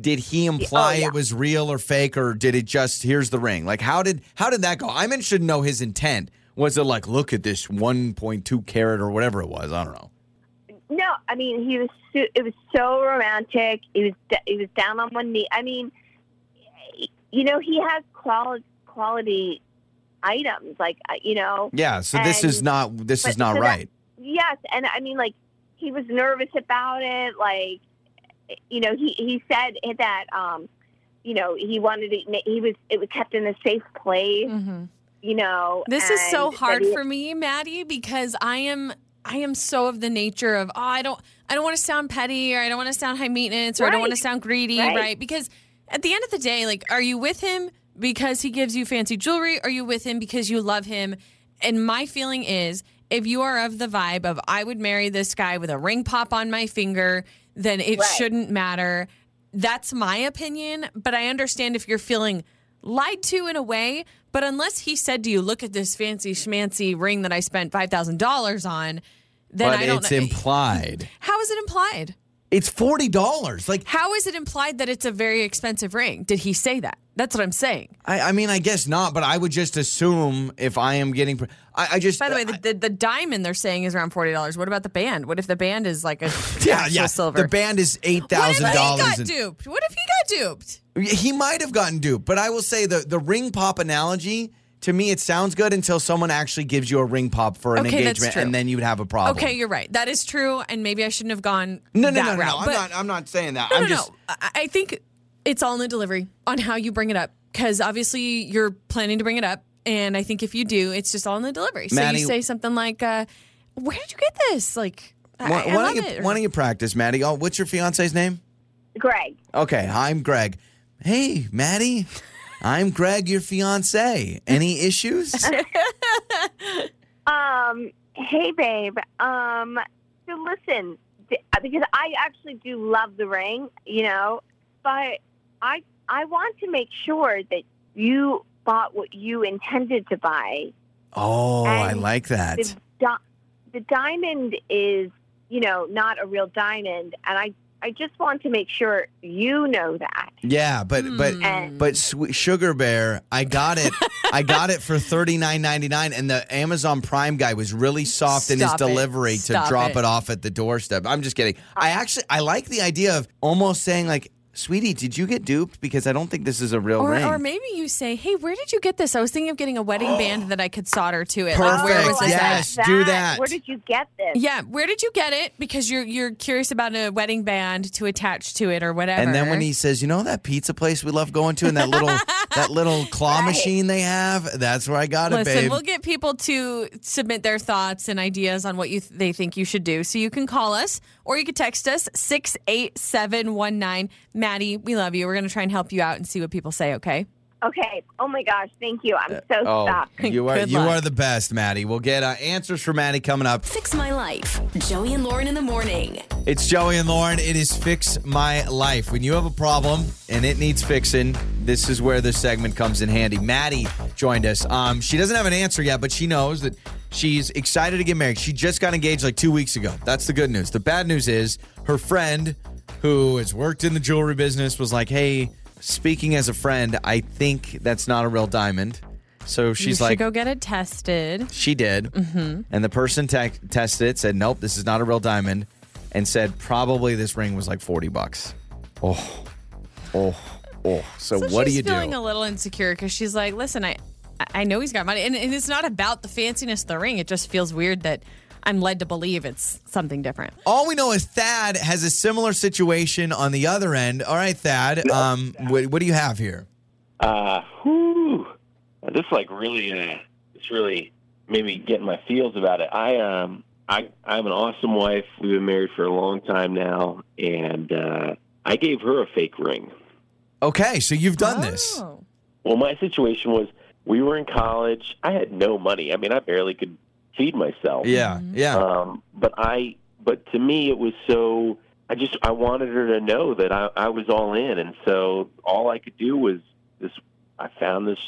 Did he imply
oh, yeah.
it was real or fake, or did it just here's the ring? Like how did how did that go? I'm interested to know his intent. Was it like look at this 1.2 carat or whatever it was? I don't know.
No, I mean he was. So, it was so romantic. He was. He was down on one knee. I mean, you know, he has quality quality items. Like uh, you know,
Yeah. So this is not this is not
so that-
right.
yes, and I mean, like he was nervous about it. Like you know, he he said that um, you know, he wanted it. He was. It was kept in a safe place.
Mhm.
You know,
This is so hard
he-
for me, Maddie, because I am I am so of the nature of oh, I don't I don't want to sound petty or I don't want to sound high maintenance or I don't want to sound greedy, right.
Right.
Because at the end of the day, like are you with him because he gives you fancy jewelry? Are you with him because you love him? And my feeling is if you are of the vibe of I would marry this guy with a ring pop on my finger, then it
Right.
shouldn't matter. That's my opinion, but I understand if you're feeling lied to in a way. But unless he said to you, "Look at this fancy schmancy ring that I spent five thousand dollars on," then
but
I don't
it's
know.
implied.
How is it implied?
It's forty dollars. Like
How is it implied that it's a very expensive ring? Did he say that? That's what I'm saying.
I, I mean, I guess not. But I would just assume if I am getting, I, I just
By the way, the, the, the diamond they're saying is around forty dollars. What about the band? What if the band is like a
yeah, yeah.
silver?
The band is eight
what if
thousand
he got
dollars.
duped? What if he got duped?
He might have gotten duped, but I will say the the ring pop analogy to me it sounds good until someone actually gives you a ring pop for an
Okay, that's
engagement,
true.
and then you would have a problem.
Okay, you're right. That is true, and maybe I shouldn't have gone
no, no,
that
no, no,
route.
no. I'm not. I'm not saying that.
No,
I'm
no,
just.
no. I, I think it's all in the delivery on how you bring it up. Because obviously you're planning to bring it up, and I think if you do, it's just all in the delivery. So
Maddie-
you say something like, uh, "Where did you get this?" Like, I,
Why,
I
why
love
don't you
it.
Why don't you practice, Maddie? Oh, what's your fiance's name?
Greg.
Okay, I'm Greg. Hey, Maddie. I'm Greg, your fiance. Any issues?
Um, hey, babe. Um, so listen, because I actually do love the ring, you know, but I I want to make sure that you bought what you intended to buy.
oh, I like that.
The, di- the diamond is, you know, not a real diamond, and I I just want to make sure you know that.
Yeah, but but hmm.
And-
but sweet Sugar Bear, I got it. I got it for thirty nine ninety nine, and the Amazon Prime guy was really soft in his
Stop it.
delivery to
Stop
drop
it.
it. off at the doorstep. I'm just kidding. I actually I like the idea of almost saying like, "Sweetie, did you get duped?" Because I don't think this is a real
Or,
ring.
or maybe you say, "Hey, where did you get this? I was thinking of getting a wedding band that I could solder to it. Like, where
Perfect.
was this at?"
Do that.
Where did you get this?
Yeah, where did you get it? Because you're you're curious about a wedding band to attach to it or whatever.
and then when he says, "You know that pizza place we love going to, and that little that little claw
Right.
machine they have, that's where I got it, babe."
we'll get people to submit their thoughts and ideas on what you th- they think you should do. So you can call us or you can text us 68719. Maddie, we love you. We're going to try and help you out and see what people say, okay?
Okay. Oh my gosh. Thank you. I'm so
Oh,
stuck.
you are
Good
you
luck.
are the best, Maddie. We'll get uh, answers for Maddie coming up.
Fix My Life. Joey and Lauren in the morning.
It's Joey and Lauren. It is Fix My Life. When you have a problem and it needs fixing, this is where this segment comes in handy. Maddie joined us. Um, she doesn't have an answer yet, but she knows that she's excited to get married. She just got engaged like two weeks ago. That's the good news. The bad news is her friend, who has worked in the jewelry business, was like, "Hey, speaking as a friend, I think that's not a real diamond." So she's like,
go get it tested.
she did. Mm-hmm. And the person te- tested it, said, nope, this is not a real diamond, and said probably this ring was like 40 bucks. Oh, oh. Oh, so,
So
what do
she's
you do?
feeling a little insecure because she's like, listen, I, I know he's got money, and, and it's not about the fanciness of the ring. It just feels weird that I'm led to believe it's something different.
All we know is Thad has a similar situation on the other end. All right, Thad, um, what, what do you have here?
Uh, whew. This like really, uh, it's really made me get my feels about it. I um, I I have an awesome wife. We've been married for a long time now, and uh, I gave her a fake ring.
Okay, so you've done this.
Oh.
Well, my situation was we were in college. I had no money. I mean, I barely could feed myself.
Yeah, yeah.
Um, but I, but to me, it was so. I just I wanted her to know that I, I was all in, and so all I could do was this. I found this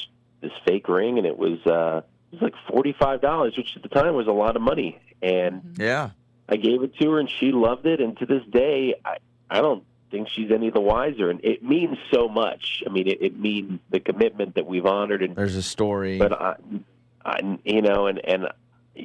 this fake ring, and it was uh, it was like forty five dollars, which at the time was a lot of money, and
yeah.
I gave it to her, and she loved it. And to this day, I I don't think she's any the wiser, and it means so much. I mean, it, it means the commitment that we've honored, and
There's a story.
but I, I, you know, and and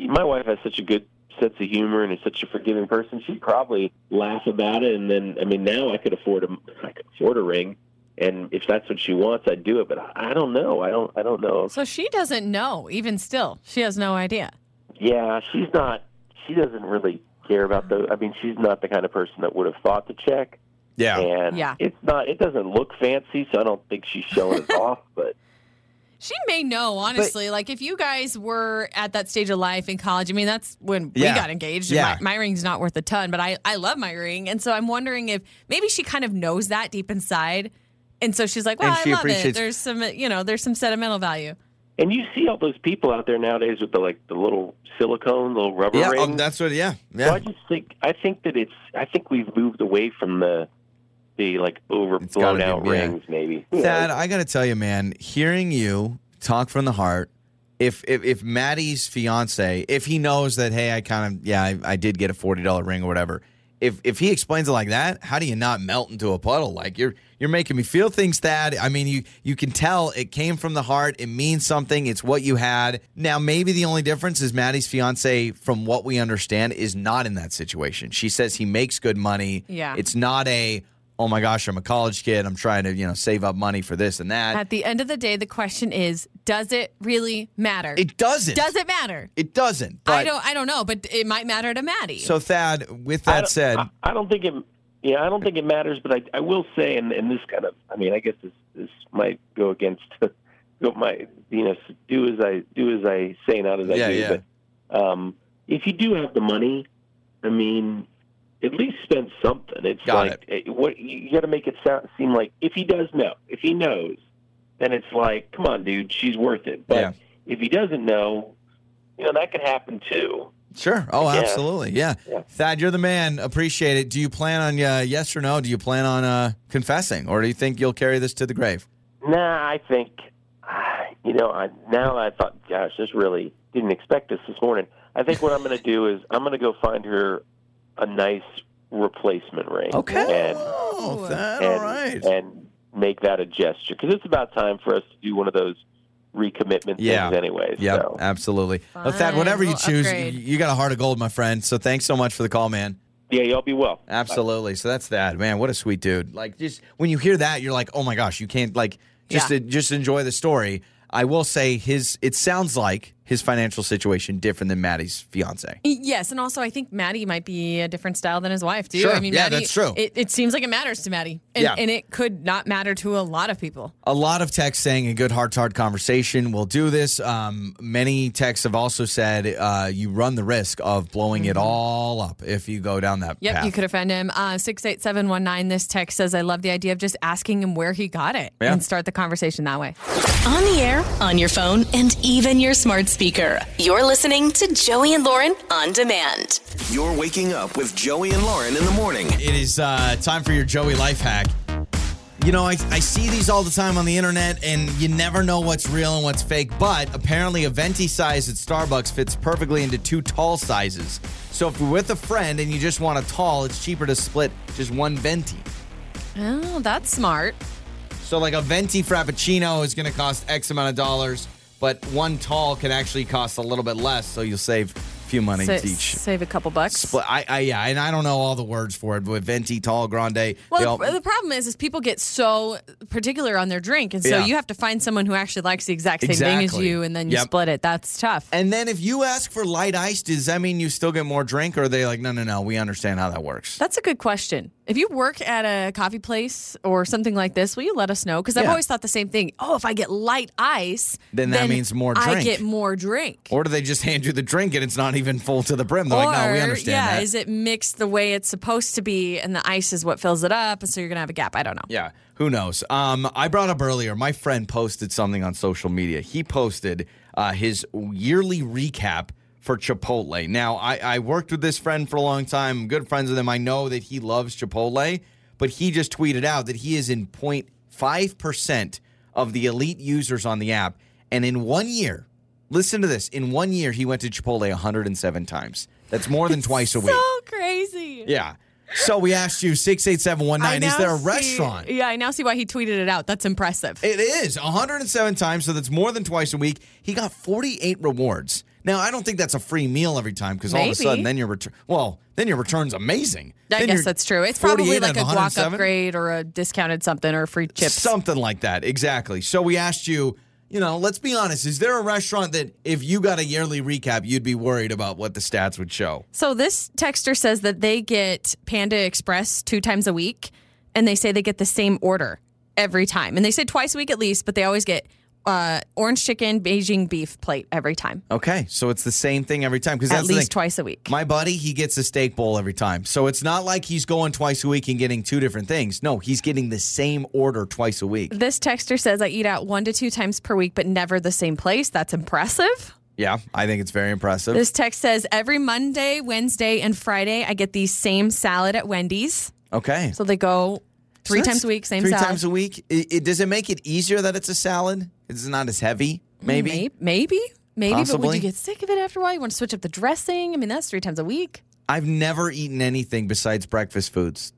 my wife has such a good sense of humor and is such a forgiving person. She'd probably laugh about it, and then I mean, now I could afford a, I could afford a ring, and if that's what she wants, I'd do it. But I, I don't know. I don't. I don't know.
So she doesn't know, even still. She has no idea.
Yeah, she's not. She doesn't really care about the. I mean, she's not the kind of person that would have thought to check.
yeah.
And
Yeah.
it's not. It doesn't look fancy, so I don't think she's showing it off. But
She may know, honestly. like if you guys were at that stage of life in college, I mean, that's when
Yeah.
we got engaged. and
Yeah.
My, my ring's not worth a ton, but I, I love my ring. And so I'm wondering if maybe she kind of knows that deep inside. And so she's like, well,
And
I
she
love it.
appreciates-
There's some, you know, there's some sentimental value.
and you see all those people out there nowadays with the like the little silicone, little rubber
Yeah, oh,
rings.
oh, that's what, yeah.
So
Yeah.
I just think I think that it's I think we've moved away from the the like
gotta
overblown
be-
out
yeah.
rings maybe.
Thad, I got to tell you, man, hearing you talk from the heart, if, if if Maddie's fiance, if he knows that, hey, I kind of, yeah, I, I did get a forty dollar ring or whatever. If if he explains it like that, how do you not melt into a puddle? Like you're you're making me feel things, Thad. I mean, you you can tell it came from the heart. It means something. It's what you had. Now, maybe the only difference is Maddie's fiance, from what we understand, is not in that situation. She says he makes good money.
Yeah.
It's not a oh my gosh, I'm a college kid. I'm trying to, you know, save up money for this and that.
At the end of the day, the question is, does it really matter?
It doesn't.
Does it matter?
It doesn't. But
I don't I don't know, but it might matter to Maddie.
so Thad, with that
don't-
said,
I, I don't think it. Yeah, I don't think it matters, but I, I will say, and, and this kind of, I mean, I guess this this might go against, go my, you know, do as I do as I say, not as I
Yeah,
do.
yeah.
But um, if you do have the money, I mean, at least spend something. It's
Got
like eh, what you got to make it sound seem like if he does know, if he knows, then it's like, come on, dude, she's worth it. But
Yeah.
if he doesn't know, you know, that could happen too.
sure. Oh,
Yeah.
absolutely. Yeah.
Yeah.
Thad, you're the man. Appreciate it. Do you plan on uh, yes or no? Do you plan on uh, confessing, or do you think you'll carry this to the grave?
Nah, I think, ah, you know, I, now I thought, gosh, this really didn't expect this this morning. I think what I'm going to do is I'm going to go find her a nice replacement ring.
Okay.
And,
Oh, oh Thad,
and,
all right.
and make that a gesture because it's about time for us to do one of those recommitment
Yeah.
things anyway.
Yep,
So.
absolutely. Well, Thad,
Fine.
whatever you choose,
upgrade.
you got a heart of gold, my friend. So thanks so much for the call, man.
Yeah, y'all be well.
Absolutely. So that's that, man. What a sweet dude. Like, just when you hear that, you're like, oh my gosh, you can't like just
Yeah.
just enjoy the story. I will say his. It sounds like his financial situation different than Maddie's fiance.
Yes, and also I think Maddie might be a different style than his wife too.
Sure.
I mean,
Yeah,
Maddie,
that's true.
It, it seems like it matters to Maddie, and,
Yeah.
and it could not matter to a lot of people.
A lot of texts saying a good heart to heart conversation will do this. Um, many texts have also said uh, you run the risk of blowing it all up if you go down that
Mm-hmm. Yep,
path.
you could offend him. Uh, six eight seven one nine. This text says, "I love the idea of just asking him where he got it
Yeah.
and start the conversation that way."
On the air, on your phone, and even your smart speaker. You're listening to Joey and Lauren on demand.
You're waking up with Joey and Lauren in the morning.
It is uh, time for your Joey life hack. You know, I, I see these all the time on the internet, and you never know what's real and what's fake. But apparently, a venti size at Starbucks fits perfectly into two tall sizes. So if you're with a friend and you just want a tall, it's cheaper to split just one venti.
Oh, that's smart.
So, like a venti frappuccino is going to cost X amount of dollars, but one tall can actually cost a little bit less. So you'll save a few money
Sa-
each.
save a couple bucks.
Split. I, I, yeah, and I don't know all the words for it, but venti, tall, grande.
Well,
all-
the, the problem is, is people get so particular on their drink, and so
Yeah.
you have to find someone who actually likes the exact same thing as you, and then you
Yep.
split it. That's tough.
And then if you ask for light ice, does that mean you still get more drink, or are they like, no, no, no, we understand how that works?
That's a good question. If you work at a coffee place or something like this, will you let us know? Because I've
Yeah.
always thought the same thing. Oh, if I get light ice,
Then that means more drink.
I
drink.
get more drink.
Or do they just hand you the drink and it's not even full to the brim? They're like, no, we understand
yeah,
that.
is it mixed the way it's supposed to be, and the ice is what fills it up, and so you're gonna have a gap? I don't know.
Yeah, who knows? Um, I brought up earlier. My friend posted something on social media. He posted uh, his yearly recap for Chipotle. Now, I, I worked with this friend for a long time. I'm good friends with him. I know that he loves Chipotle, but he just tweeted out that he is in 0.5 percent of the elite users on the app, and in one year, listen to this. In one year, he went to Chipotle 107 times. That's more than twice a week.
So crazy.
Yeah. So we asked you
I
68719 is there a
see-
restaurant?
Yeah, I now see why he tweeted it out. That's impressive.
It is 107 times, so that's more than twice a week. He got 48 rewards. Now, I don't think that's a free meal every time because all of a
Maybe.
sudden, then your return. Well, then your return's amazing.
I
Then
guess
you're
that's true. It's probably
48
like
out
a
of
guac
107?
upgrade or a discounted something or free chips.
Something like that, exactly. So we asked you, you know, let's be honest. Is there a restaurant that if you got a yearly recap, you'd be worried about what the stats would show?
So this texter says that they get Panda Express two times a week, and they say they get the same order every time, and they say twice a week at least, but they always get uh, orange chicken, Beijing beef plate every time,
Okay, so it's the same thing every time because
at least twice a week.
My buddy, he gets a steak bowl every time. So it's not like he's going twice a week and getting two different things. No, he's getting the same order twice a week.
This texter says I eat out one to two times per week, but never the same place. That's impressive.
Yeah, I think it's very impressive.
This text says every Monday, Wednesday, and Friday I get the same salad at Wendy's.
okay.
So they go three
So
times a week, same
Three
salad.
times a week. It, it- does it make it easier that it's a salad? It's not as heavy, mm, maybe?
Maybe, maybe, maybe. But would
Possibly.
you get sick of it after a while? You want to switch up the dressing? I mean, that's three times a week.
I've never eaten anything besides breakfast foods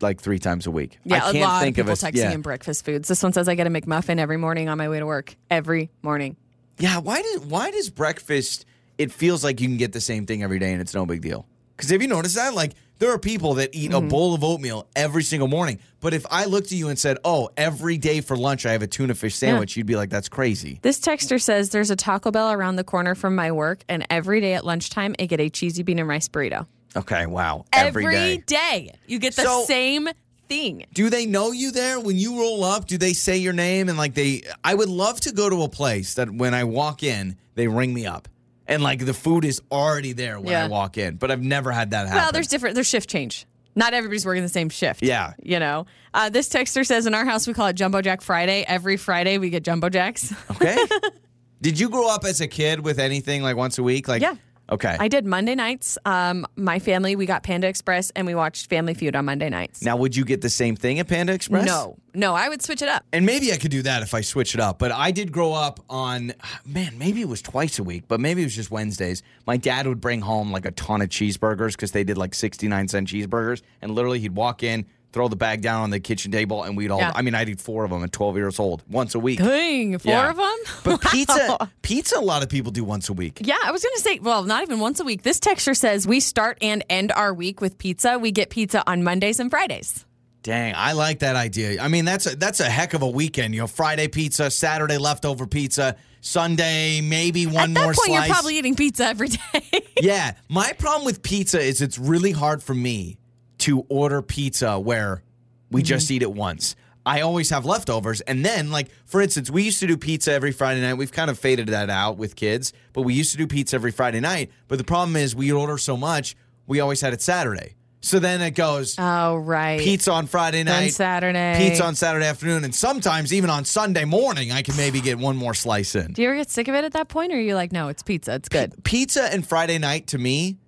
like three times a week.
Yeah,
I
a
can't
lot
think
of people texting
yeah.
in breakfast foods. This one says I get a McMuffin every morning on my way to work. Every morning.
Yeah, why does why does breakfast it feels like you can get the same thing every day and it's no big deal? Because have you noticed that? Like there are people that eat
Mm-hmm.
a bowl of oatmeal every single morning. But if I looked at you and said, "Oh, every day for lunch I have a tuna fish sandwich," you'd be like, "That's crazy."
This texter says there's a Taco Bell around the corner from my work, and every day at lunchtime I get a cheesy bean and rice burrito.
Okay, wow,
Every
every day.
day. You get the
So-
same thing.
Do they know you there when you roll up? Do they say your name and like they? I would love to go to a place that when I walk in, they ring me up and like the food is already there when I walk in. But I've never had that happen.
Well, there's different. There's shift change. Not everybody's working the same shift.
Yeah.
You know, uh, this texter says in our house we call it Jumbo Jack Friday. Every Friday we get Jumbo Jacks.
Okay. Did you grow up as a kid with anything like once a week? Like
Yeah.
Okay.
I did Monday nights. Um, my family, we got Panda Express and we watched Family Feud on Monday nights.
now, would you get the same thing at Panda Express?
No, no, I would switch it up.
And maybe I could do that if I switch it up. But I did grow up on, man, maybe it was twice a week, but maybe it was just Wednesdays. My dad would bring home like a ton of cheeseburgers because they did like 69 cent cheeseburgers. And literally, he'd walk in, throw the bag down on the kitchen table, and we'd all,
Yeah.
I mean, I'd eat four of them at 12 years old once a week.
Dang, four
Yeah.
of them?
But pizza, pizza, a lot of people do once a week.
Yeah, I was going to say, well, not even once a week. This texture says we start and end our week with pizza. We get pizza on Mondays and Fridays.
Dang, I like that idea. I mean, that's a, that's a heck of a weekend. You know, Friday pizza, Saturday leftover pizza, Sunday maybe one
At that
more
point,
slice.
you're probably eating pizza every day.
yeah, my problem with pizza is it's really hard for me to order pizza where we just mm-hmm. eat it once. I always have leftovers. And then, like, for instance, we used to do pizza every Friday night. We've kind of faded that out with kids, but we used to do pizza every Friday night. But the problem is we order so much, we always had it Saturday. So then it goes
oh, right.
pizza on Friday night.
Then Saturday.
pizza on Saturday afternoon, and sometimes even on Sunday morning, I can maybe get one more slice in.
Do you ever get sick of it at that point, or are you like, no, it's pizza, it's good?
Pizza and Friday night to me,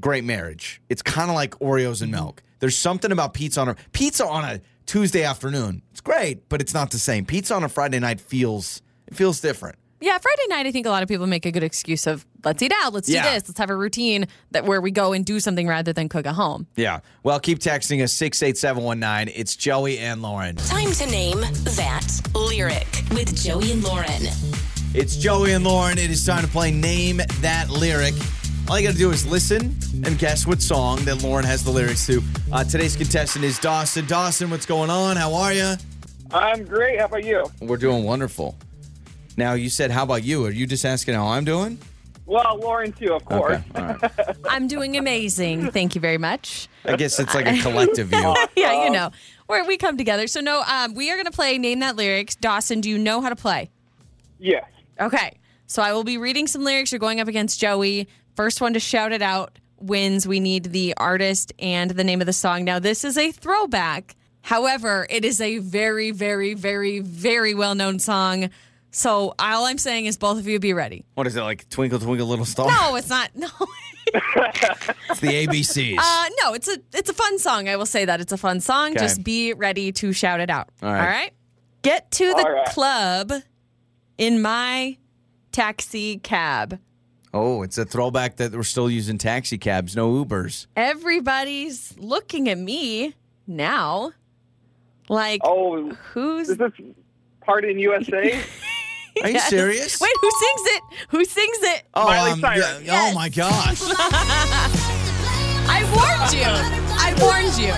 great marriage. It's kind of like Oreos and mm-hmm. milk. There's something about pizza on a pizza on a Tuesday afternoon. It's great, but it's not the same. Pizza on a Friday night feels it feels different.
Yeah, Friday night, I think a lot of people make a good excuse of let's eat out, let's
Yeah.
do this, let's have a routine that where we go and do something rather than cook at home.
Yeah. Well, keep texting us six eight seven one nine. It's Joey and Lauren.
Time to name that lyric with Joey and Lauren.
It's Joey and Lauren. It is time to play Name That Lyric. All you got to do is listen and guess what song that Lauren has the lyrics to. Uh, today's contestant is Dawson. Dawson, what's going on? How are you?
I'm great. How about you?
We're doing wonderful. Now, you said, how about you? Are you just asking how I'm doing?
Well, Lauren too, of course.
Okay. All right.
I'm doing amazing. Thank you very much.
I guess it's like a collective view.
yeah, you know, where we come together. So, no, um, we are going to play Name That Lyrics. Dawson, do you know how to play?
Yes.
Okay. So, I will be reading some lyrics. You're going up against Joey. First one to shout it out wins. We need the artist and the name of the song. Now, this is a throwback. However, it is a very, very, very, very well known song. So, all I'm saying is both of you be ready.
What is it, like Twinkle, Twinkle, Little Star?
No, it's not. No.
It's the ABCs.
Uh, no, it's a it's a fun song. I will say that it's a fun song.
Okay.
Just be ready to shout it out.
All right.
Get to the
All right.
club in my taxi cab.
Oh, it's a throwback that we're still using taxi cabs, no Ubers.
Everybody's looking at me now. Like
Oh,
who's
is this Party in USA?
Are you
Yes.
serious?
Wait, who sings it? Who sings it?
Oh,
Miley
um,
Cyrus.
yeah, oh my gosh.
I warned you. I warned you.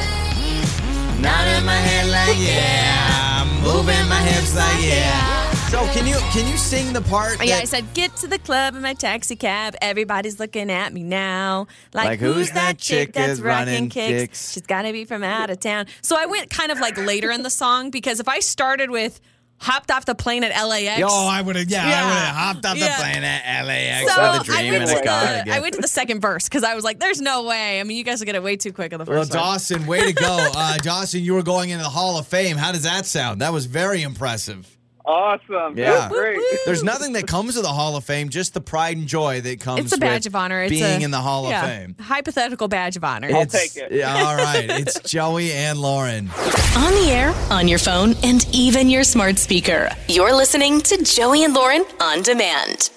Not in my head like yeah, moving my hips like yeah. So can you can you sing the part?
Yeah, I said, get to the club in my taxi cab. Everybody's looking at me now. Like,
Like,
who's, that chick that's rocking
running
kicks?
kicks?
She's got to be from out of town. So I went kind of like later in the song because if I started with hopped off the plane at LAX.
Oh, I would have. Yeah, I
Yeah.
would have hopped off
Yeah.
the plane at LAX
so
with a
I
dream
went,
and
to
a car.
the, I
get-
went to the second verse because I was like, there's no way. I mean, you guys will get it way too quick on the
Well,
first one.
Well, Dawson, way to go, uh, Dawson! You were going into the Hall of Fame. How does that sound? That was very impressive.
Awesome.
Yeah.
That's great.
There's nothing that comes with the Hall of Fame, just the pride and joy that comes.
It's a badge
with
of honor. It's
being
a,
in the Hall
yeah,
of Fame.
Hypothetical badge of honor.
I'll
It's-
take it.
Yeah, all right. It's Joey and Lauren.
On the air, on your phone, and even your smart speaker. You're listening to Joey and Lauren on demand.